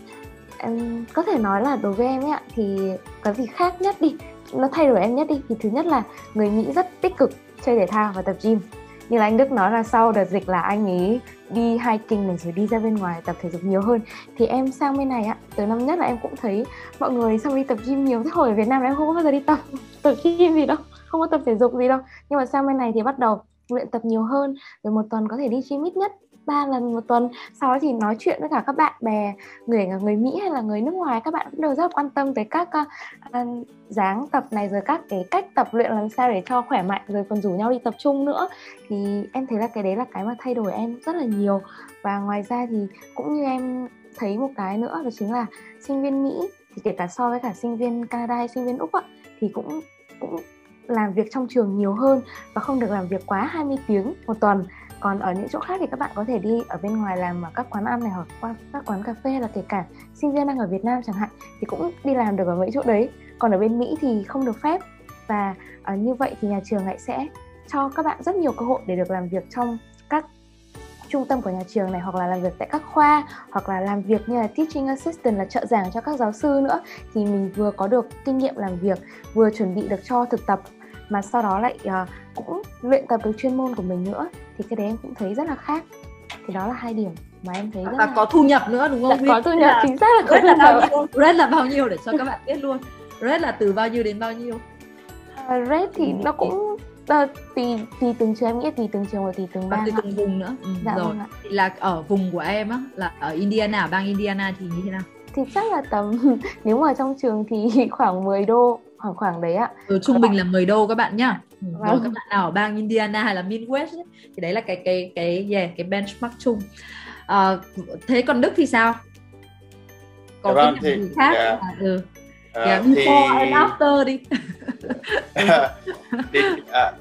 có thể nói là đối với em ấy ạ, thì cái gì khác nhất đi, nó thay đổi em nhất đi, thì thứ nhất là người Mỹ rất tích cực chơi thể thao và tập gym. Như là anh Đức nói là sau đợt dịch là anh ấy đi hiking này rồi đi ra bên ngoài tập thể dục nhiều hơn. Thì em sang bên này á từ năm nhất là em cũng thấy mọi người sang đi tập gym nhiều thế hồi ở Việt Nam em không có bao giờ đi tập tập gym gì đâu, không có tập thể dục gì đâu. Nhưng mà sang bên này thì bắt đầu luyện tập nhiều hơn, rồi một tuần có thể đi gym ít nhất ba lần một tuần. Sau đó thì nói chuyện với cả các bạn bè người người Mỹ hay là người nước ngoài các bạn cũng đều rất quan tâm tới các uh, dáng tập này rồi các cái cách tập luyện làm sao để cho khỏe mạnh rồi còn rủ nhau đi tập trung nữa. Thì em thấy là cái đấy là cái mà thay đổi em rất là nhiều. Và ngoài ra thì cũng như em thấy một cái nữa đó chính là sinh viên Mỹ thì kể cả so với cả sinh viên Canada hay sinh viên Úc ạ thì cũng cũng làm việc trong trường nhiều hơn và không được làm việc quá 20 tiếng một tuần còn ở những chỗ khác thì các bạn có thể đi ở bên ngoài làm ở các quán ăn này hoặc qua các quán cà phê là kể cả sinh viên đang ở Việt Nam chẳng hạn thì cũng đi làm được ở mấy chỗ đấy. Còn ở bên Mỹ thì không được phép. Và uh, như vậy thì nhà trường lại sẽ cho các bạn rất nhiều cơ hội để được làm việc trong các trung tâm của nhà trường này hoặc là làm việc tại các khoa hoặc là làm việc như là teaching assistant là trợ giảng cho các giáo sư nữa. Thì mình vừa có được kinh nghiệm làm việc vừa chuẩn bị được cho thực tập mà sau đó lại uh, cũng luyện tập được chuyên môn của mình nữa thì cái đấy em cũng thấy rất là khác thì đó là hai điểm mà em thấy rất và là... có thu nhập nữa đúng không? Dạ, có thu nhập là... chính xác là có thu là bao nhiêu? Red là bao nhiêu để cho các bạn biết luôn. Red là từ bao nhiêu đến bao nhiêu? Uh, red thì nó cũng uh, tùy tùy từng trường em nghĩ tùy từng trường và tùy từng bang tùy từng vùng nữa. Ừ, Dạ rồi. vâng. Thì là ở vùng của em á là ở Indiana, bang Indiana thì như thế nào? thì chắc là tầm nếu mà trong trường thì khoảng 10 đô khoảng khoảng đấy ạ Ừ, trung bình là 10 đô các bạn nhá. Rồi Vâng. các bạn nào ở bang Indiana hay là Midwest ấy, thì đấy là cái cái cái yeah, cái benchmark chung. Ờ, thế còn Đức thì sao? Có Dạ cái vâng, thì- gì khác? dạ. À, ừ. Ờ, Yeah, thì before and after đi. đi à,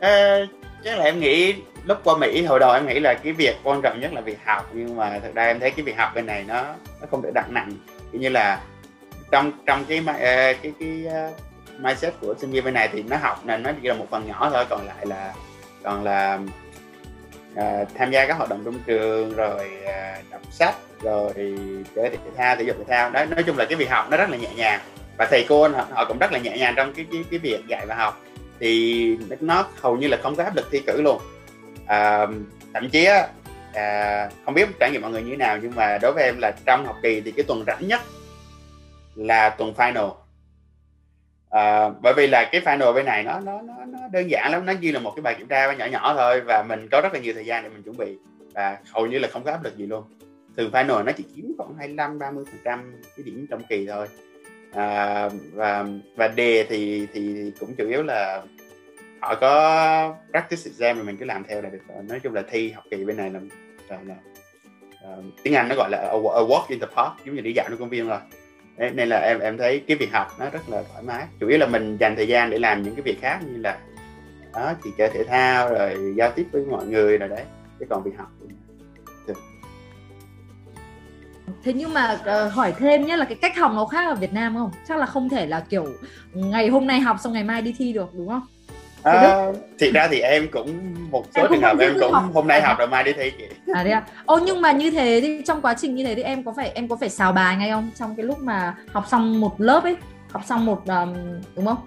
à, chắc là em nghĩ lúc qua Mỹ hồi đầu em nghĩ là cái việc quan trọng nhất là việc học nhưng mà thực ra em thấy cái việc học bên này nó nó không được đặt nặng kiểu như là trong trong cái à, cái cái cái uh, mindset của sinh viên bên này thì nó học là nó chỉ là một phần nhỏ thôi còn lại là còn là uh, tham gia các hoạt động trong trường rồi uh, đọc sách rồi chơi thể thao thể dục thể thao. Đó nói chung là cái việc học nó rất là nhẹ nhàng. Và thầy cô họ, họ cũng rất là nhẹ nhàng trong cái cái, cái việc dạy và học. Thì nó hầu như là không có áp lực thi cử luôn. À, thậm chí á à, không biết trải nghiệm mọi người như thế nào nhưng mà đối với em là trong học kỳ thì cái tuần rảnh nhất là tuần final. À, bởi vì là cái final bên này nó nó nó nó đơn giản lắm nó như là một cái bài kiểm tra nhỏ nhỏ thôi và mình có rất là nhiều thời gian để mình chuẩn bị và hầu như là không có áp lực gì luôn. Thường final nó chỉ chiếm khoảng 25 30 phần trăm cái điểm trong kỳ thôi. À, và và đề thì thì cũng chủ yếu là họ có practice exam thì mình cứ làm theo là được rồi. Nói chung là thi học kỳ bên này là là, là uh, tiếng Anh nó gọi là a, walk in the park giống như đi dạo trong công viên rồi nên là em em thấy cái việc học nó rất là thoải mái. Chủ yếu là mình dành thời gian để làm những cái việc khác như là đó thì chơi thể thao rồi giao tiếp với mọi người rồi đấy. Chứ còn việc học thì thế nhưng mà uh, hỏi thêm nhé là cái cách học nó khác ở Việt Nam không? Chắc là không thể là kiểu ngày hôm nay học xong ngày mai đi thi được đúng không? À, thì ra thì em cũng một số trường hợp em cũng học. hôm nay học rồi mai đi thi chị. À đấy à. Ô nhưng mà như thế thì trong quá trình như thế thì em có phải em có phải xào bài ngay không? Trong cái lúc mà học xong một lớp ấy, học xong một um, đúng không?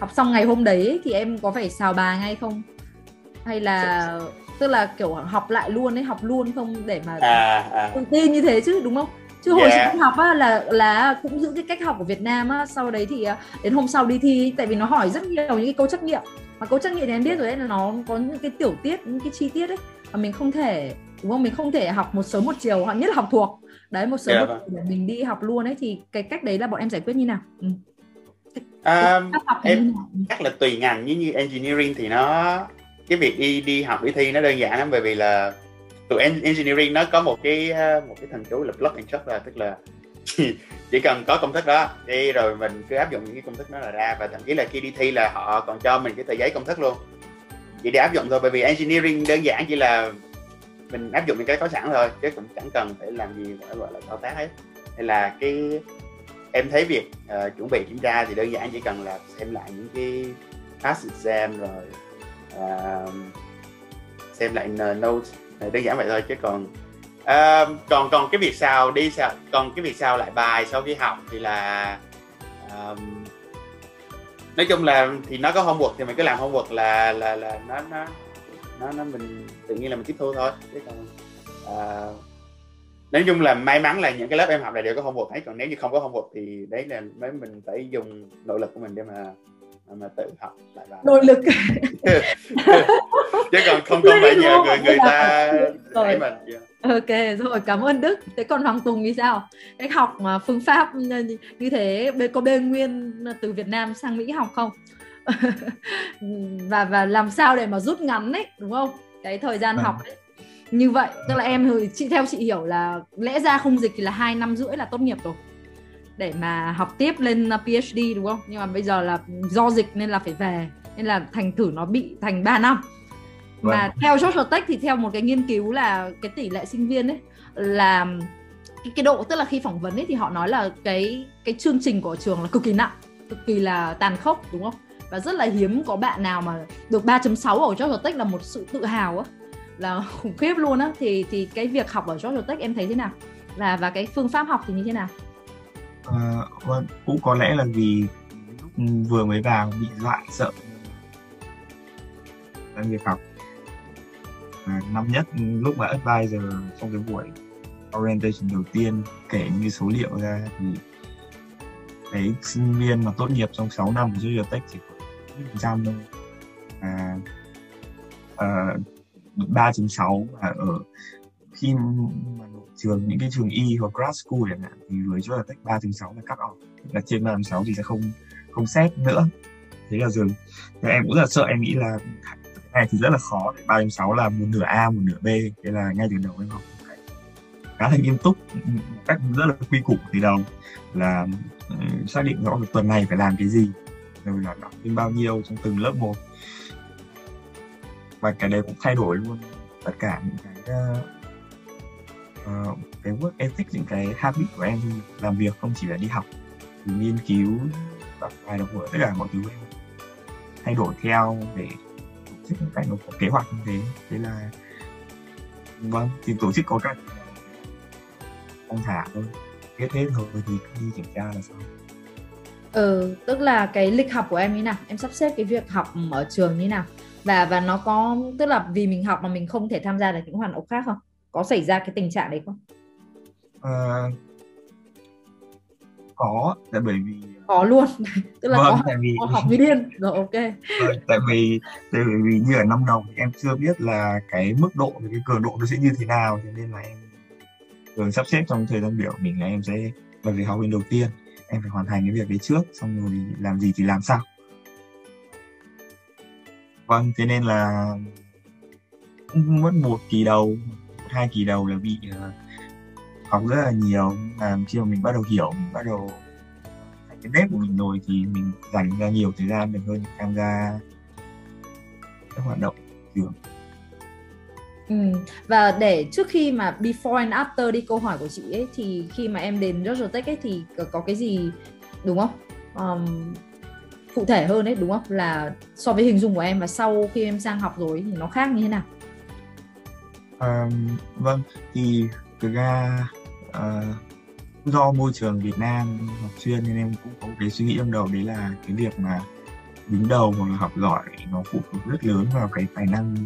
Học xong ngày hôm đấy ấy, thì em có phải xào bài ngay không? Hay là tức là kiểu học lại luôn ấy, học luôn không để mà à, à. tự tin như thế chứ đúng không? chứ hồi yeah. chị học á là là cũng giữ cái cách học của Việt Nam á sau đấy thì à, đến hôm sau đi thi tại vì nó hỏi rất nhiều những cái câu trắc nghiệm mà câu trắc nghiệm thì em biết rồi đấy là nó có những cái tiểu tiết những cái chi tiết ấy mà mình không thể đúng không? Mình không thể học một sớm một chiều hoặc nhất là học thuộc. Đấy một sớm yeah, một vâng. chiều mình đi học luôn ấy thì cái cách đấy là bọn em giải quyết như nào? Ừ. À, em chắc là tùy ngành như như engineering thì nó cái việc đi đi học đi thi nó đơn giản lắm bởi vì là tụi engineering nó có một cái một cái thần chú là block and check là tức là chỉ cần có công thức đó đi rồi mình cứ áp dụng những cái công thức đó là ra. Và thậm chí là khi đi thi là họ còn cho mình cái tờ giấy công thức luôn. Chỉ để áp dụng thôi bởi vì engineering đơn giản chỉ là mình áp dụng những cái có sẵn thôi chứ cũng chẳng cần phải làm gì gọi là thao tác hết. Hay là cái em thấy việc uh, chuẩn bị kiểm tra thì đơn giản chỉ cần là xem lại những cái past exam rồi uh, xem lại notes ờ, đơn giản vậy thôi chứ còn à, còn còn cái việc sao đi sao? Còn cái việc sao lại bài sau khi học thì là um, nói chung là thì nó có homework thì mình cứ làm homework là là là nó nó nó nó mình tự nhiên là mình tiếp thu thôi. Chứ còn uh, nói chung là may mắn là những cái lớp em học này đều có homework hết. Còn nếu như không có homework thì đấy là mấy mình phải dùng nội lực của mình để mà mà tự học lại bài. Nội lực. Chứ còn không không phải nhờ người người ta để mình yeah. Ok rồi cảm ơn Đức. Thế còn Hoàng Tùng thì sao? Cách học mà phương pháp như thế có bên nguyên từ Việt Nam sang Mỹ học không? và và làm sao để mà rút ngắn đấy đúng không? Cái thời gian à. học ấy. Như vậy tức là em chị theo chị hiểu là lẽ ra không dịch thì là hai năm rưỡi là tốt nghiệp rồi để mà học tiếp lên PhD đúng không? Nhưng mà bây giờ là do dịch nên là phải về nên là thành thử nó bị thành 3 năm Vâng. Và theo Georgia Tech thì theo một cái nghiên cứu là cái tỷ lệ sinh viên ấy là cái, cái độ tức là khi phỏng vấn ấy thì họ nói là cái cái chương trình của trường là cực kỳ nặng, cực kỳ là tàn khốc đúng không? Và rất là hiếm có bạn nào mà được 3.6 ở Georgia Tech là một sự tự hào á là khủng khiếp luôn á thì thì cái việc học ở Georgia Tech em thấy thế nào? Và và cái phương pháp học thì như thế nào? À, cũng có lẽ là vì vừa mới vào bị dọa sợ việc học năm nhất lúc mà advisor trong cái buổi orientation đầu tiên kể như số liệu ra thì cái sinh viên mà tốt nghiệp trong 6 năm của Georgia Tech chỉ có trăm thôi. À, uh, 3.6 và ở khi mà trường những cái trường y hoặc grad school chẳng hạn thì với Georgia Tech 3.6 là cắt off. Là trên 3.6 thì sẽ không không xét nữa. Thế là dừng. Thì em cũng rất là sợ em nghĩ là này thì rất là khó ba đến sáu là một nửa A một nửa B thế là ngay từ đầu em học khá là nghiêm túc ừ, cách rất là quy củ từ đầu là ừ, xác định rõ được tuần này phải làm cái gì rồi là đọc thêm bao nhiêu trong từng lớp một. Và cái đấy cũng thay đổi luôn tất cả những cái uh, cái work ethic những cái habit của em làm việc không chỉ là đi học thì nghiên cứu đọc bài đọc vở tất cả mọi thứ em thay đổi theo để tổ chức cái nó có kế hoạch như thế. Thế là vâng thì tổ chức có cách. Phong thả thôi. Hết hết rồi thì đi kiểm tra là sao ừ tức là cái lịch học của em như nào? Em sắp xếp cái việc học ở trường như nào? Và và nó có tức là vì mình học mà mình không thể tham gia được những hoạt động khác không? Có xảy ra cái tình trạng đấy không? À, có tại bởi vì có luôn. Tức là vâng, có, tại vì có học như điên. Rồi ok. Vâng, tại vì tại vì như ở năm đầu thì em chưa biết là cái mức độ cái cường độ nó sẽ như thế nào cho nên là em thường sắp xếp trong thời gian biểu mình là em sẽ vào việc học bên đầu tiên em phải hoàn thành cái việc đấy trước xong rồi làm gì thì làm sao vâng thế nên là mất một kỳ đầu một hai kỳ đầu là bị uh, học rất là nhiều làm khi mà mình bắt đầu hiểu mình bắt đầu cái nếp của mình rồi thì mình dành ra nhiều thời gian được hơn tham gia các hoạt động trường Ừ. Và để trước khi mà before and after đi câu hỏi của chị ấy thì khi mà em đến Georgia Tech ấy thì có cái gì đúng không? Um, cụ thể hơn đấy đúng không? Là so với hình dung của em và sau khi em sang học rồi thì nó khác như thế nào? Um, vâng thì thực ra uh, do môi trường Việt Nam học chuyên nên em cũng có cái suy nghĩ trong đầu đấy là cái việc mà đứng đầu hoặc là học giỏi nó phụ thuộc rất lớn vào cái tài năng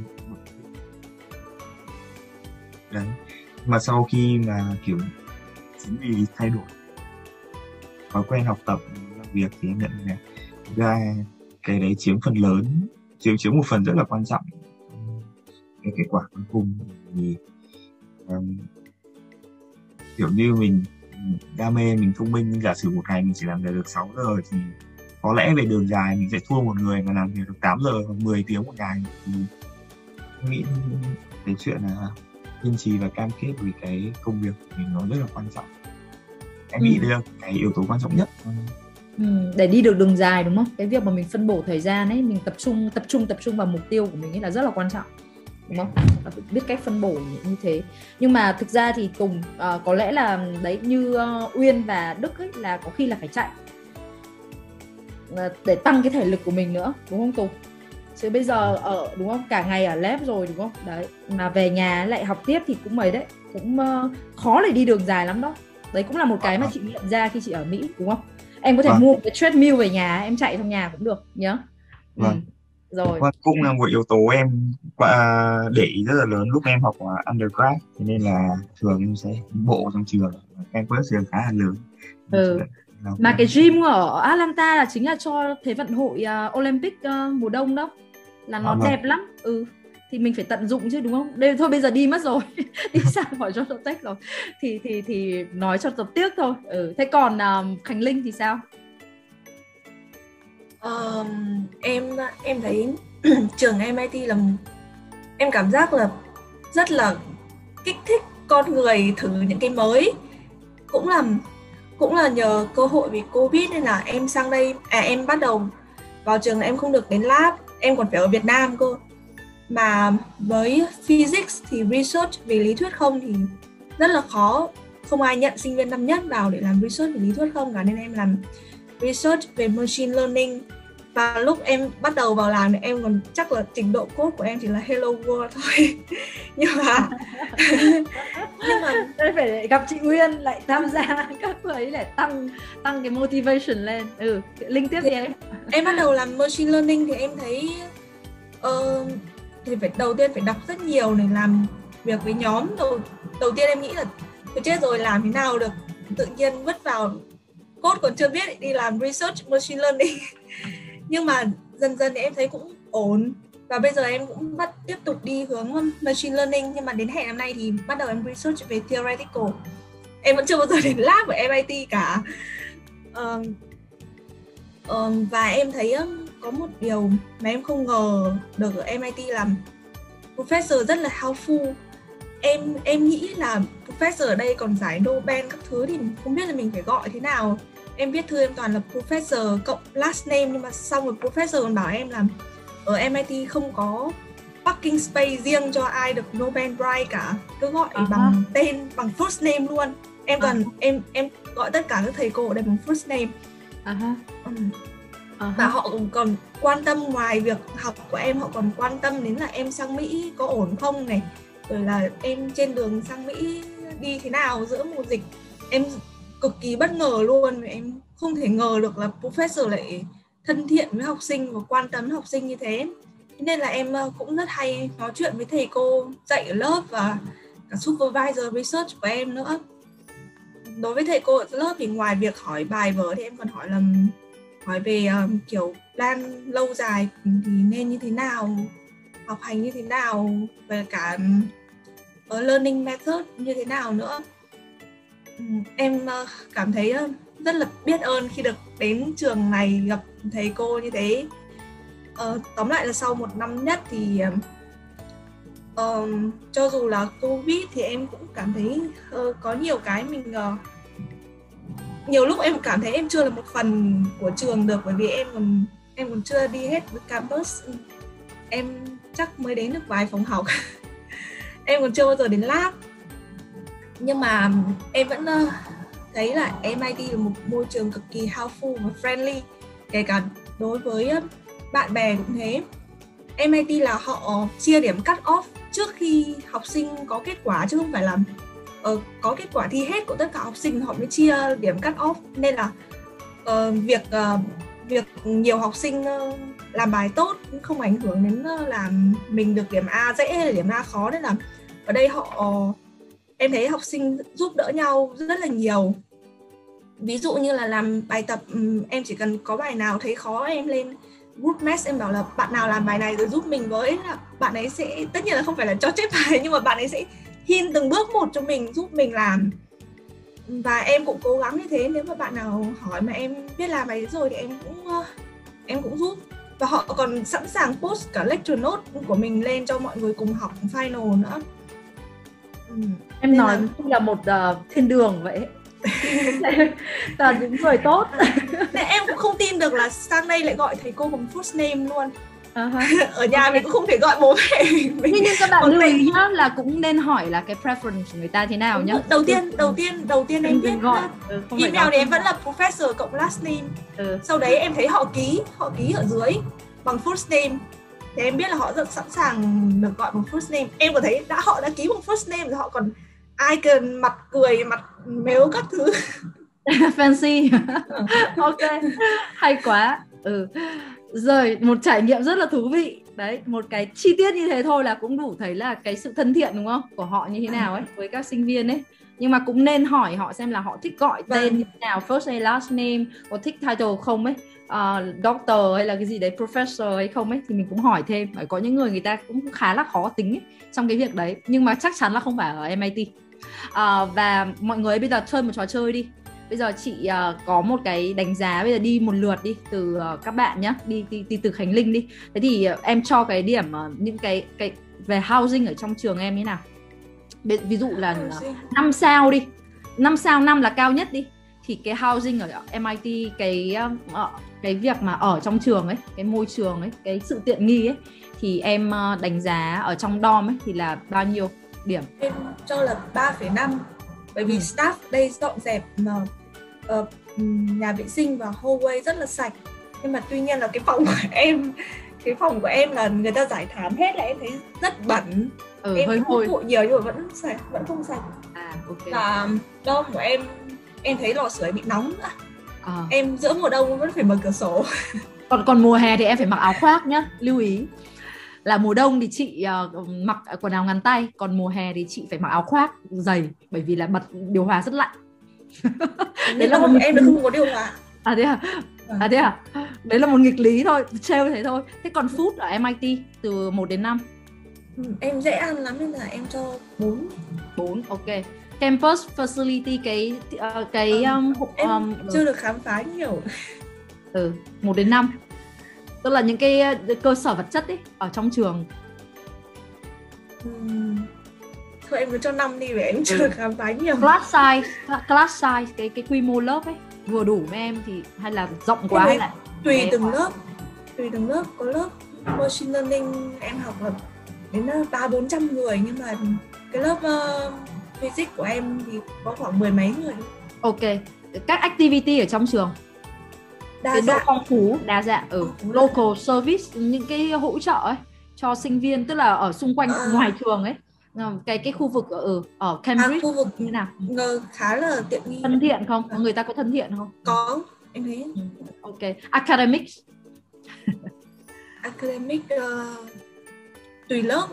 đấy mà sau khi mà kiểu chính vì thay đổi thói quen học tập làm việc thì em nhận là ra cái đấy chiếm phần lớn chiếm chiếm một phần rất là quan trọng cái kết quả cuối cùng. Thì um, kiểu như mình đam mê mình thông minh nhưng giả sử một ngày mình chỉ làm được 6 giờ thì có lẽ về đường dài mình sẽ thua một người mà làm việc được 8 giờ hoặc 10 tiếng một ngày. Thì nghĩ cái chuyện là kiên trì và cam kết với cái công việc của mình nó rất là quan trọng. Em ừ. nghĩ đây là cái yếu tố quan trọng nhất. Ừ, để đi được đường dài đúng không? Cái việc mà mình phân bổ thời gian ấy mình tập trung tập trung tập trung vào mục tiêu của mình ấy là rất là quan trọng đúng không? Biết cách phân bổ như thế. Nhưng mà thực ra thì tùng uh, có lẽ là đấy như uh, uyên và đức ấy là có khi là phải chạy. Uh, để tăng cái thể lực của mình nữa đúng không tùng? Chứ bây giờ ở đúng không? Cả ngày ở lab rồi đúng không? Đấy mà về nhà lại học tiếp thì cũng mấy đấy. Cũng uh, khó để đi đường dài lắm đó. Đấy cũng là một cái mà chị nhận ra khi chị ở mỹ đúng không? Em có thể vâng. mua một cái treadmill về nhà em chạy trong nhà cũng được nhớ. Vâng. Ừ. rồi. Vâng, cũng là một yếu tố em để ý rất là lớn lúc em học ở undergrad. Thế nên là thường em sẽ bộ trong trường campus trường khá là lớn. Ừ. mà cái gym ở Atlanta là chính là cho thế vận hội uh, Olympic uh, mùa đông đó. Là nó à, đẹp lắm. Ừ. Thì mình phải tận dụng chứ đúng không? Đây thôi bây giờ đi mất rồi. Đi sang khỏi cho tech rồi. Thì thì thì nói cho tập tiếc thôi. Ừ. Thế còn um, khánh linh thì sao um, em em thấy trường MIT là em cảm giác là rất là kích thích con người thử những cái mới. Cũng là cũng là nhờ cơ hội vì covid nên là em sang đây à em bắt đầu vào trường là em không được đến lab em còn phải ở Việt Nam cơ. Mà với physics thì research về lý thuyết không thì rất là khó. Không ai nhận sinh viên năm nhất vào để làm research về lý thuyết không cả nên em làm research về machine learning. Và lúc em bắt đầu vào làm thì em còn chắc là trình độ code của em chỉ là hello world thôi. Nhưng mà nhưng mà đây phải gặp chị Nguyên lại tham gia các ấy để tăng tăng cái motivation lên. Ừ linh tiếp thì em. Em bắt đầu làm machine learning thì em thấy uh, thì phải đầu tiên phải đọc rất nhiều để làm việc với nhóm. Đầu đầu tiên em nghĩ là tôi chết rồi làm thế nào được? Tự nhiên vứt vào code còn chưa biết đi làm research machine learning. Nhưng mà dần dần thì em thấy cũng ổn. Và bây giờ em cũng bắt tiếp tục đi hướng machine learning. Nhưng mà đến hè năm nay thì bắt đầu em research về theoretical. Em vẫn chưa bao giờ đến lab của MIT cả. Um, um, và em thấy có một điều mà em không ngờ được ở MIT làm professor rất là helpful. Em em nghĩ là professor ở đây còn giải Nobel các thứ thì không biết là mình phải gọi thế nào em viết thư em toàn là professor cộng last name nhưng mà xong rồi professor còn bảo em là ở MIT không có parking space riêng cho ai được Nobel Prize cả. Cứ gọi À ha. bằng tên bằng first name luôn. Em toàn em em gọi tất cả các thầy cô ở đây bằng first name. À ừ. À và họ cũng còn quan tâm ngoài việc học của em họ còn quan tâm đến là em sang Mỹ có ổn không này rồi là em trên đường sang Mỹ đi thế nào giữa mùa dịch. Em cực kỳ bất ngờ luôn. Em không thể ngờ được là professor lại thân thiện với học sinh và quan tâm học sinh như thế. Nên là em ờ, cũng rất hay nói chuyện với thầy cô dạy ở lớp và cả supervisor research của em nữa. Đối với thầy cô ở lớp thì ngoài việc hỏi bài vở thì em còn hỏi là hỏi về um, kiểu plan lâu dài thì nên như thế nào học hành như thế nào về cả um, learning method như thế nào nữa em ờ, cảm thấy ờ, rất là biết ơn khi được đến trường này gặp thầy cô như thế. Ờ, tóm lại là sau một năm nhất thì um, cho dù là covid thì em cũng cảm thấy uh, có nhiều cái mình uh, nhiều lúc em cảm thấy em chưa là một phần của trường được bởi vì em còn em còn chưa đi hết với campus. Em chắc mới đến được vài phòng học. Em còn chưa bao giờ đến lab nhưng mà em vẫn uh, thấy là MIT là một môi trường cực kỳ helpful và friendly kể cả đối với uh, bạn bè cũng thế. MIT là họ chia điểm cut off trước khi học sinh có kết quả chứ không phải là uh, có kết quả thi hết của tất cả học sinh họ mới chia điểm cut off. Nên là uh, việc uh, việc nhiều học sinh uh, làm bài tốt cũng không ảnh hưởng đến uh, làm mình được điểm A dễ hay là điểm A khó. Nên là ở đây họ em thấy học sinh giúp đỡ nhau rất là nhiều. Ví dụ như là làm bài tập ừ, em chỉ cần có bài nào thấy khó em lên group mess em bảo là bạn nào làm bài này rồi giúp mình với là bạn ấy sẽ, tất nhiên là không phải là cho chép bài, nhưng mà bạn ấy sẽ hin từng bước một cho mình giúp mình làm. Và em cũng cố gắng như thế, nếu mà bạn nào hỏi mà em biết làm bài đấy rồi thì em cũng em cũng giúp. Và họ còn sẵn sàng post cả lecture note của mình lên cho mọi người cùng học final nữa. Ừ. Em Nên nói là- như là một uh, thiên đường vậy. là những người tốt. Nên em cũng không tin được là sang đây lại gọi thầy cô bằng first name luôn. Ha. ở nhà mình cũng không thể gọi bố mẹ mình. Nhưng, nhưng các bạn lưu mình- ý nhá là cũng nên hỏi là cái preference của người ta thế nào nhá. đầu tiên đầu tiên đầu tiên em biết gọi ừ, không email thì em vẫn là professor cộng last name. Ừ. sau đấy em thấy họ ký họ ký ở dưới bằng first name. Thì em biết là họ rất sẵn sàng được gọi bằng first name. Em có thấy đã họ đã ký bằng first name rồi họ còn icon mặt cười mặt mếu các thứ. Fancy. Ok hay quá. Ừ. Rồi một trải nghiệm rất là thú vị. Đấy một cái chi tiết như thế thôi là cũng đủ thấy là cái sự thân thiện đúng không? Của họ như thế nào ấy với các sinh viên ấy. Nhưng mà cũng nên hỏi họ xem là họ thích gọi Vâng. tên như thế nào first hay last name có thích title không ấy. Uh, doctor hay là cái gì đấy professor hay không ấy thì mình cũng hỏi thêm. Bởi có những người người ta cũng khá là khó tính ấy, trong cái việc đấy. Nhưng mà chắc chắn là không phải ở MIT Ờ, và mọi người bây giờ chơi một trò chơi đi. Bây giờ chị ờ, có một cái đánh giá bây giờ đi một lượt đi từ ờ, các bạn nhé đi, đi đi từ Khánh Linh đi. Thế thì ờ, em cho cái điểm ờ, những cái cái về housing ở trong trường em như nào? Ví, ví dụ là 5 sao đi. 5 sao 5 là cao nhất đi. Thì cái housing ở MIT cái ờ, cái việc mà ở trong trường ấy cái môi trường ấy cái sự tiện nghi ấy thì em ờ, đánh giá ở trong dorm ấy thì là bao nhiêu điểm. Em cho là 3,5 bởi vì Ừ. staff đây dọn dẹp mà ừm, nhà vệ sinh và hallway rất là sạch. Nhưng mà tuy nhiên là cái phòng của em cái phòng của em là người ta giải thảm hết là em thấy rất bẩn. Ừ, em hơi hôi bụi nhiều nhưng mà vẫn sạch vẫn không sạch. À ok. Và dom của em em thấy lò sưởi bị nóng nữa Ờ. em giữa mùa đông vẫn phải mở cửa sổ. Còn còn mùa hè thì em phải mặc áo khoác nhá lưu ý là mùa đông thì chị ờ, mặc quần áo ngắn tay còn mùa hè thì chị phải mặc áo khoác dày bởi vì là bật điều hòa rất lạnh. Đấy là một- em được không có điều hòa. À thế à? À thế à? Đấy là một nghịch lý thôi trêu thế thôi. Thế còn food ở MIT từ 1 đến 5 Ừ, em dễ ăn lắm nên là em cho 4 4 ok. Campus facility cái ờ, cái Ờ, um, em um, chưa được khám phá nhiều. Ừ, 1 đến 5 tức là những cái ờ, cơ sở vật chất ấy ở trong trường. Thôi em cứ cho 5 đi vì em chưa Ừ. được khám phá nhiều. Class size class size cái cái quy mô lớp ấy vừa đủ với em thì hay là rộng quá hay là tùy từng quá? lớp tùy từng lớp. Có lớp machine learning em học là đến ờ, ba bốn trăm người nhưng mà cái lớp uh, physics của em thì có khoảng mười mấy người. Ok. Các activity ở trong trường đa cái độ dạng. phong phú. Đa dạng ở Ừ. local service những cái hỗ trợ ấy cho sinh viên tức là ở xung quanh À. ngoài trường ấy. Ờ, cái cái khu vực ở ở à, Cambridge khu vực như nào? ngờ khá là tiện nghi. Thân thiện không? Người ta có thân thiện không? Có em thấy. Ừ, ok. Academics. Academic ờ, tùy lớp.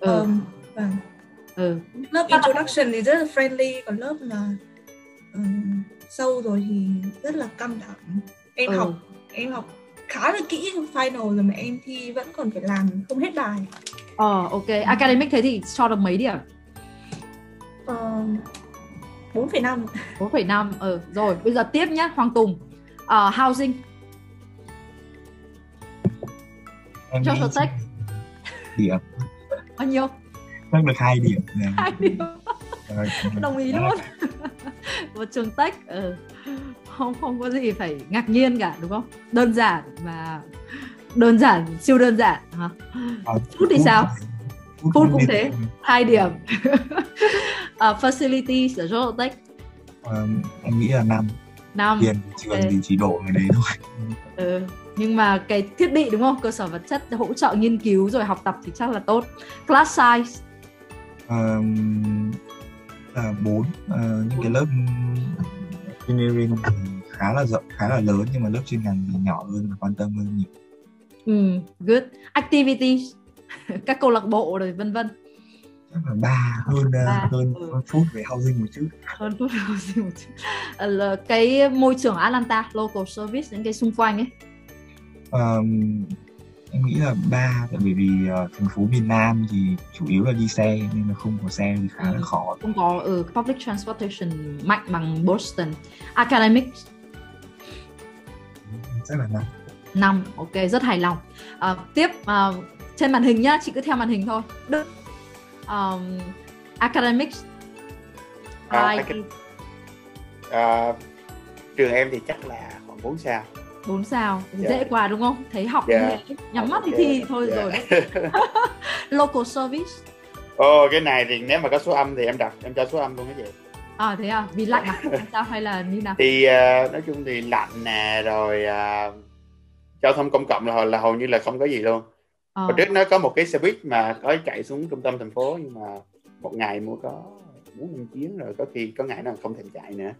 Ừ, Ờ, vâng. ừ. lớp introduction thì rất là friendly còn lớp mà ừm, sâu rồi thì rất là căng thẳng em Ừ. học em học khá là kỹ trong final rồi mà em thi vẫn còn phải làm không hết bài. Ờ ok. Academic thế thì cho được mấy điểm? Ờ, 4,5 4,5 ờ rồi bây giờ tiếp nhá Hoàng Tùng. Ờ, housing. Em Cho sở tech. điểm. Bao nhiêu? Chắc được hai điểm này hai điểm. Rồi, đồng ý luôn. Một trường tech ừ. Không không có gì phải ngạc nhiên cả đúng không? Đơn giản và đơn giản siêu đơn giản hả? Ờ, Food thì sao? Food Food cũng biết- thế. hai điểm. Ờ, facilities ở Georgia Tech Ờ, em nghĩ là năm. Năm tiền trường ok. thì chỉ đổ người đấy thôi. Ừ. nhưng mà cái thiết bị đúng không? Cơ sở vật chất hỗ trợ nghiên cứu rồi học tập thì chắc là tốt. Class size. Ờ, là bốn Ờ, những cái lớp engineering. thì khá là rộng khá là lớn nhưng mà lớp chuyên ngành thì nhỏ hơn và quan tâm hơn nhiều. Ừ, good. Activities các câu lạc bộ rồi vân vân. Chắc là ba hơn ờ, Ba, hơn ừ. hơn phút về housing một chút. Hơn chút gì một chút. Ờ, là cái môi trường Atlanta local service những cái xung quanh ấy. Ờm, em nghĩ là ba tại bởi vì ờ, thành phố miền Nam thì chủ yếu là đi xe nên là không có xe thì khá là Ừ. khó. Không có ở public transportation mạnh bằng Boston. Academics chắc là năm. Năm ok rất hài lòng. Ờ, tiếp ờ, trên màn hình nhá chị cứ theo màn hình thôi. Đức um, academics. À, IT, Ờ, trường em thì chắc là khoảng 4 sao. Bốn sao Dạ. dễ quá đúng không? Thấy học Dạ. như thế nhắm mắt thì Ok, thi thôi dạ. rồi. Đấy local service. Ồ cái này thì nếu mà có số âm thì em đặt em cho số âm luôn cái gì à thế à? Vì lạnh à? Sao hay là như nào? Thì ờ, nói chung thì lạnh nè rồi ờ, giao thông công cộng là, là hầu như là không có gì luôn. Ờ, hồi trước nó có một cái xe buýt mà có chạy xuống trung tâm thành phố nhưng mà một ngày mua có bốn năm chuyến rồi có khi có ngày nó không thèm chạy nữa.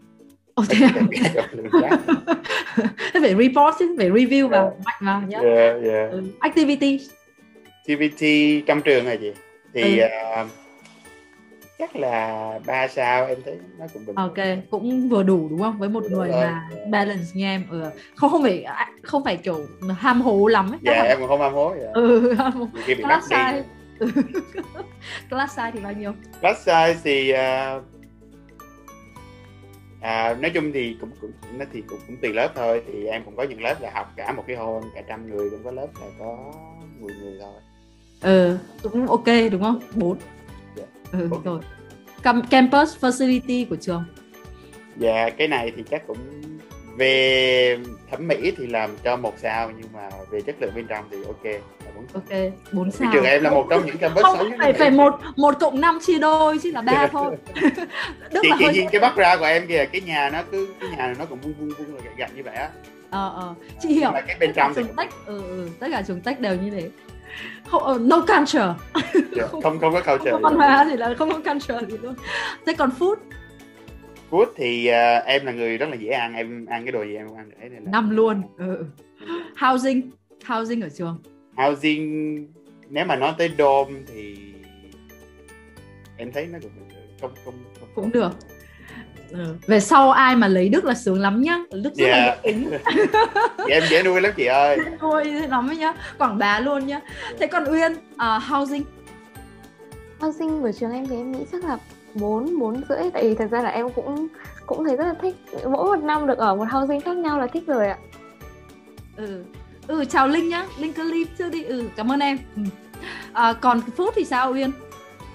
Ồ, thế à? Thế phải report chứ phải review vào mạnh vào nhá. Yeah, yeah. ừ. activities TVT trong trường là gì thì Ừ. ờ, chắc là ba sao em thấy nó cũng bình ok cũng vừa đủ đúng không? Với một Đúng người rồi. mà balance như em. Ừ. không không phải không phải kiểu ham hố lắm ấy. Dạ em cũng không ham hố vậy ừ ham class size. Ừ. class size thì bao nhiêu? Class size thì ờ, à, nói chung thì cũng cũng nó thì cũng, cũng tùy lớp thôi. Thì em cũng có những lớp là học cả một cái hôn cả trăm người cũng có lớp là có 10 người thôi. Ừ cũng ok đúng không? Bốn. Dạ. Ừ rồi. Cam- campus facility của trường? Dạ cái này thì chắc cũng về thẩm mỹ thì làm cho một sao nhưng mà về chất lượng bên trong thì ok. Là bốn sao. ok bốn sao. trường em là một trong những campus không xấu nhất phải phải một một cộng năm chia đôi chứ là ba thôi. Đức chị là chị hơi nhìn cái background của em kìa cái nhà nó cứ cái nhà này nó cũng vung vung rồi gạch gạch như vậy á. Ờ ờ. Chị hiểu. mà cái bên trong thì tech ừ, ừ, tất cả trường tech đều như thế. không, no culture. Dạ, không không có không culture có văn hóa gì là không có culture gì luôn. Thế còn food? Food thì à, em là người rất là dễ ăn em ăn cái đồ gì em cũng ăn được nên là năm luôn. Ừ. housing? Housing ở trường? Housing nếu mà nói tới dome thì em thấy nó cũng không không, không cũng được ừ. về sau ai mà lấy đức là sướng lắm nhá. Đức rất là Dạ. dễ tính. Dạ, em dễ nuôi lắm chị ơi. Thôi thế lắm nhá. Quảng bá luôn nhá. Thế còn uyên à, housing? Housing của trường em thì em nghĩ chắc là bốn bốn rưỡi. Tại vì thật ra là em cũng cũng thấy rất là thích. Mỗi một năm được ở một housing khác nhau là thích rồi ạ. Ừ. Ừ chào linh nhá. Linh cứ leave trước đi. Ừ cảm ơn em. Ừ. à, còn food thì sao uyên?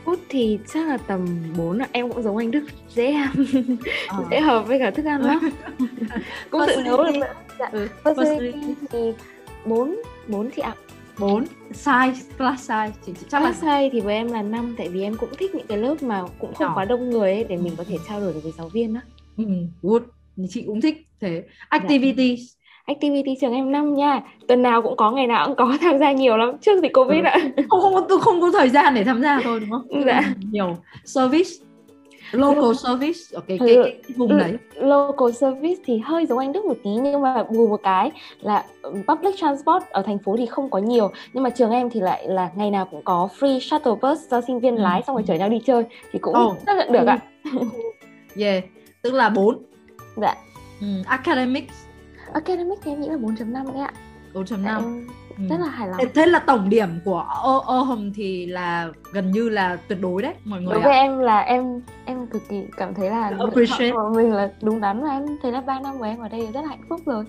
Út thì chắc là tầm 4 ạ. Em cũng giống anh Đức dễ ăn ờ. dễ hợp với cả thức ăn lắm cũng tự nấu được dạ. ừ. thì 4 4 chị ạ 4 size class size chỉ, chỉ chắc class là size thì với em là 5 tại vì em cũng thích những cái lớp mà cũng không Nhỏ. quá đông người ấy để mình có thể trao đổi được với giáo viên đó. Ừ, good. Chị cũng thích thế. Activities dạ activity trường em năm nha tuần nào cũng có ngày nào cũng có tham gia nhiều lắm trước dịch covid ừ. ạ không không tôi không có thời gian để tham gia thôi đúng không dạ nhiều service local service ở cái, cái, cái, cái vùng đấy. local service thì hơi giống anh Đức một tí nhưng mà bù một cái là public transport ở thành phố thì không có nhiều nhưng mà trường em thì lại là ngày nào cũng có free shuttle bus cho sinh viên ừ. lái xong rồi chở nhau đi chơi thì cũng oh. rất là được ạ. Yeah tức là 4 dạ. Academics. Academic thì em nghĩ là 4.5 đấy ạ. 4.5 em ừ. rất là hài lòng. Thế là tổng điểm của ô hồng thì là gần như là tuyệt đối đấy mọi người đối với em là em em cực kỳ cảm thấy là appreciate. của mình là đúng đắn và em thấy là 3 năm của em ở đây rất là hạnh phúc rồi.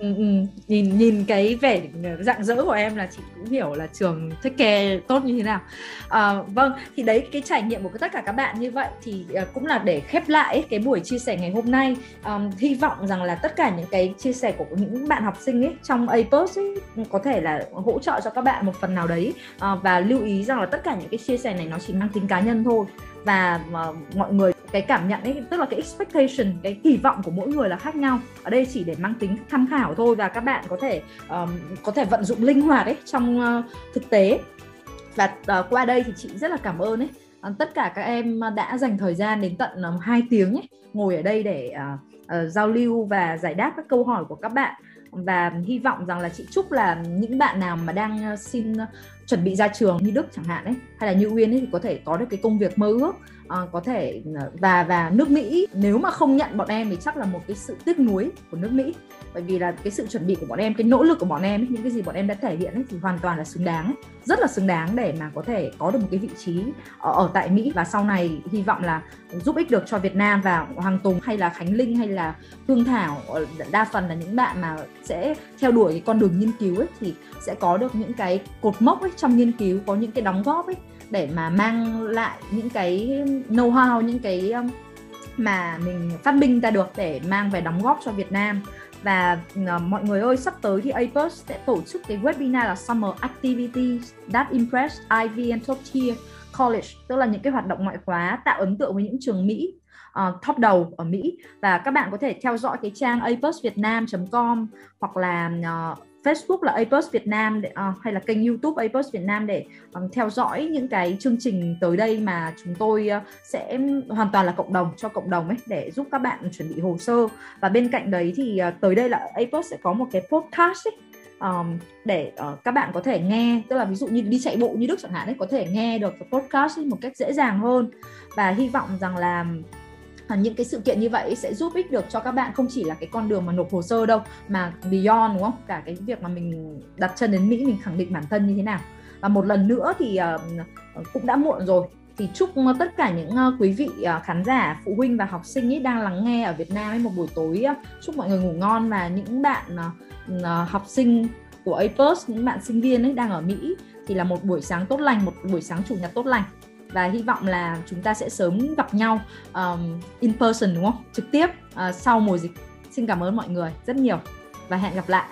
Ừ, ừ. nhìn nhìn cái vẻ dạng dỡ của em là chị cũng hiểu là trường take care tốt như thế nào. À, vâng thì đấy cái trải nghiệm của tất cả các bạn như vậy thì uh, cũng là để khép lại cái buổi chia sẻ ngày hôm nay. Um, hy vọng rằng là tất cả những cái chia sẻ của những bạn học sinh ấy trong APOS ấy có thể là hỗ trợ cho các bạn một phần nào đấy. Uh, và lưu ý rằng là tất cả những cái chia sẻ này nó chỉ mang tính cá nhân thôi và uh, mọi người cái cảm nhận ấy tức là cái expectation cái kỳ vọng của mỗi người là khác nhau. Ở đây chỉ để mang tính tham khảo thôi và các bạn có thể um, có thể vận dụng linh hoạt ấy trong uh, thực tế. Và uh, qua đây thì chị rất là cảm ơn ấy. Uh, tất cả các em đã dành thời gian đến tận um, 2 tiếng ấy ngồi ở đây để uh, uh, giao lưu và giải đáp các câu hỏi của các bạn và hy vọng rằng là chị chúc là những bạn nào mà đang ờ, xin ờ, chuẩn bị ra trường như Đức chẳng hạn ấy, hay là như Uyên ấy thì có thể có được cái công việc mơ ước. Ờ, có thể ờ, và và nước Mỹ nếu mà không nhận bọn em thì chắc là một cái sự tiếc nuối của nước Mỹ. Bởi vì là cái sự chuẩn bị của bọn em cái nỗ lực của bọn em ấy, những cái gì bọn em đã thể hiện ấy, thì hoàn toàn là xứng đáng rất là xứng đáng để mà có thể có được một cái vị trí ở, ở tại Mỹ. Và sau này hy vọng là giúp ích được cho Việt Nam và Hoàng Tùng hay là Khánh Linh hay là Hương Thảo ờ, đa phần là những bạn mà sẽ theo đuổi cái con đường nghiên cứu ấy thì sẽ có được những cái cột mốc ấy trong nghiên cứu có những cái đóng góp ấy để mà mang lại những cái know how những cái um, mà mình phát minh ra được để mang về đóng góp cho Việt Nam. Và uh, mọi người ơi sắp tới thì APUS sẽ tổ chức cái webinar là Summer Activities That Impress Ivy and Top Tier College tức là những cái hoạt động ngoại khóa tạo ấn tượng với những trường Mỹ uh, top đầu ở Mỹ. Và các bạn có thể theo dõi cái trang apusvietnam.com hoặc là uh, Facebook là Apos Việt Nam để, uh, hay là kênh YouTube Apos Việt Nam để um, theo dõi những cái chương trình tới đây mà chúng tôi uh, sẽ hoàn toàn là cộng đồng cho cộng đồng ấy để giúp các bạn chuẩn bị hồ sơ. Và bên cạnh đấy thì uh, tới đây là Apos sẽ có một cái podcast ấy um, để uh, các bạn có thể nghe. Tức là ví dụ như đi chạy bộ như Đức chẳng hạn ấy có thể nghe được cái podcast ấy một cách dễ dàng hơn. Và hy vọng rằng là những cái sự kiện như vậy sẽ giúp ích được cho các bạn không chỉ là cái con đường mà nộp hồ sơ đâu mà beyond đúng không? Cả cái việc mà mình đặt chân đến Mỹ mình khẳng định bản thân như thế nào. Và một lần nữa thì uh, cũng đã muộn rồi. Thì chúc tất cả những ờ, quý vị ờ, khán giả phụ huynh và học sinh ấy đang lắng nghe ở Việt Nam ấy một buổi tối chúc mọi người ngủ ngon và những bạn học sinh của APUS những bạn sinh viên ấy đang ở Mỹ thì là một buổi sáng tốt lành một buổi sáng chủ nhật tốt lành và hy vọng là chúng ta sẽ sớm gặp nhau um, in person đúng không? Trực tiếp uh, sau mùa dịch. Xin cảm ơn mọi người rất nhiều và hẹn gặp lại.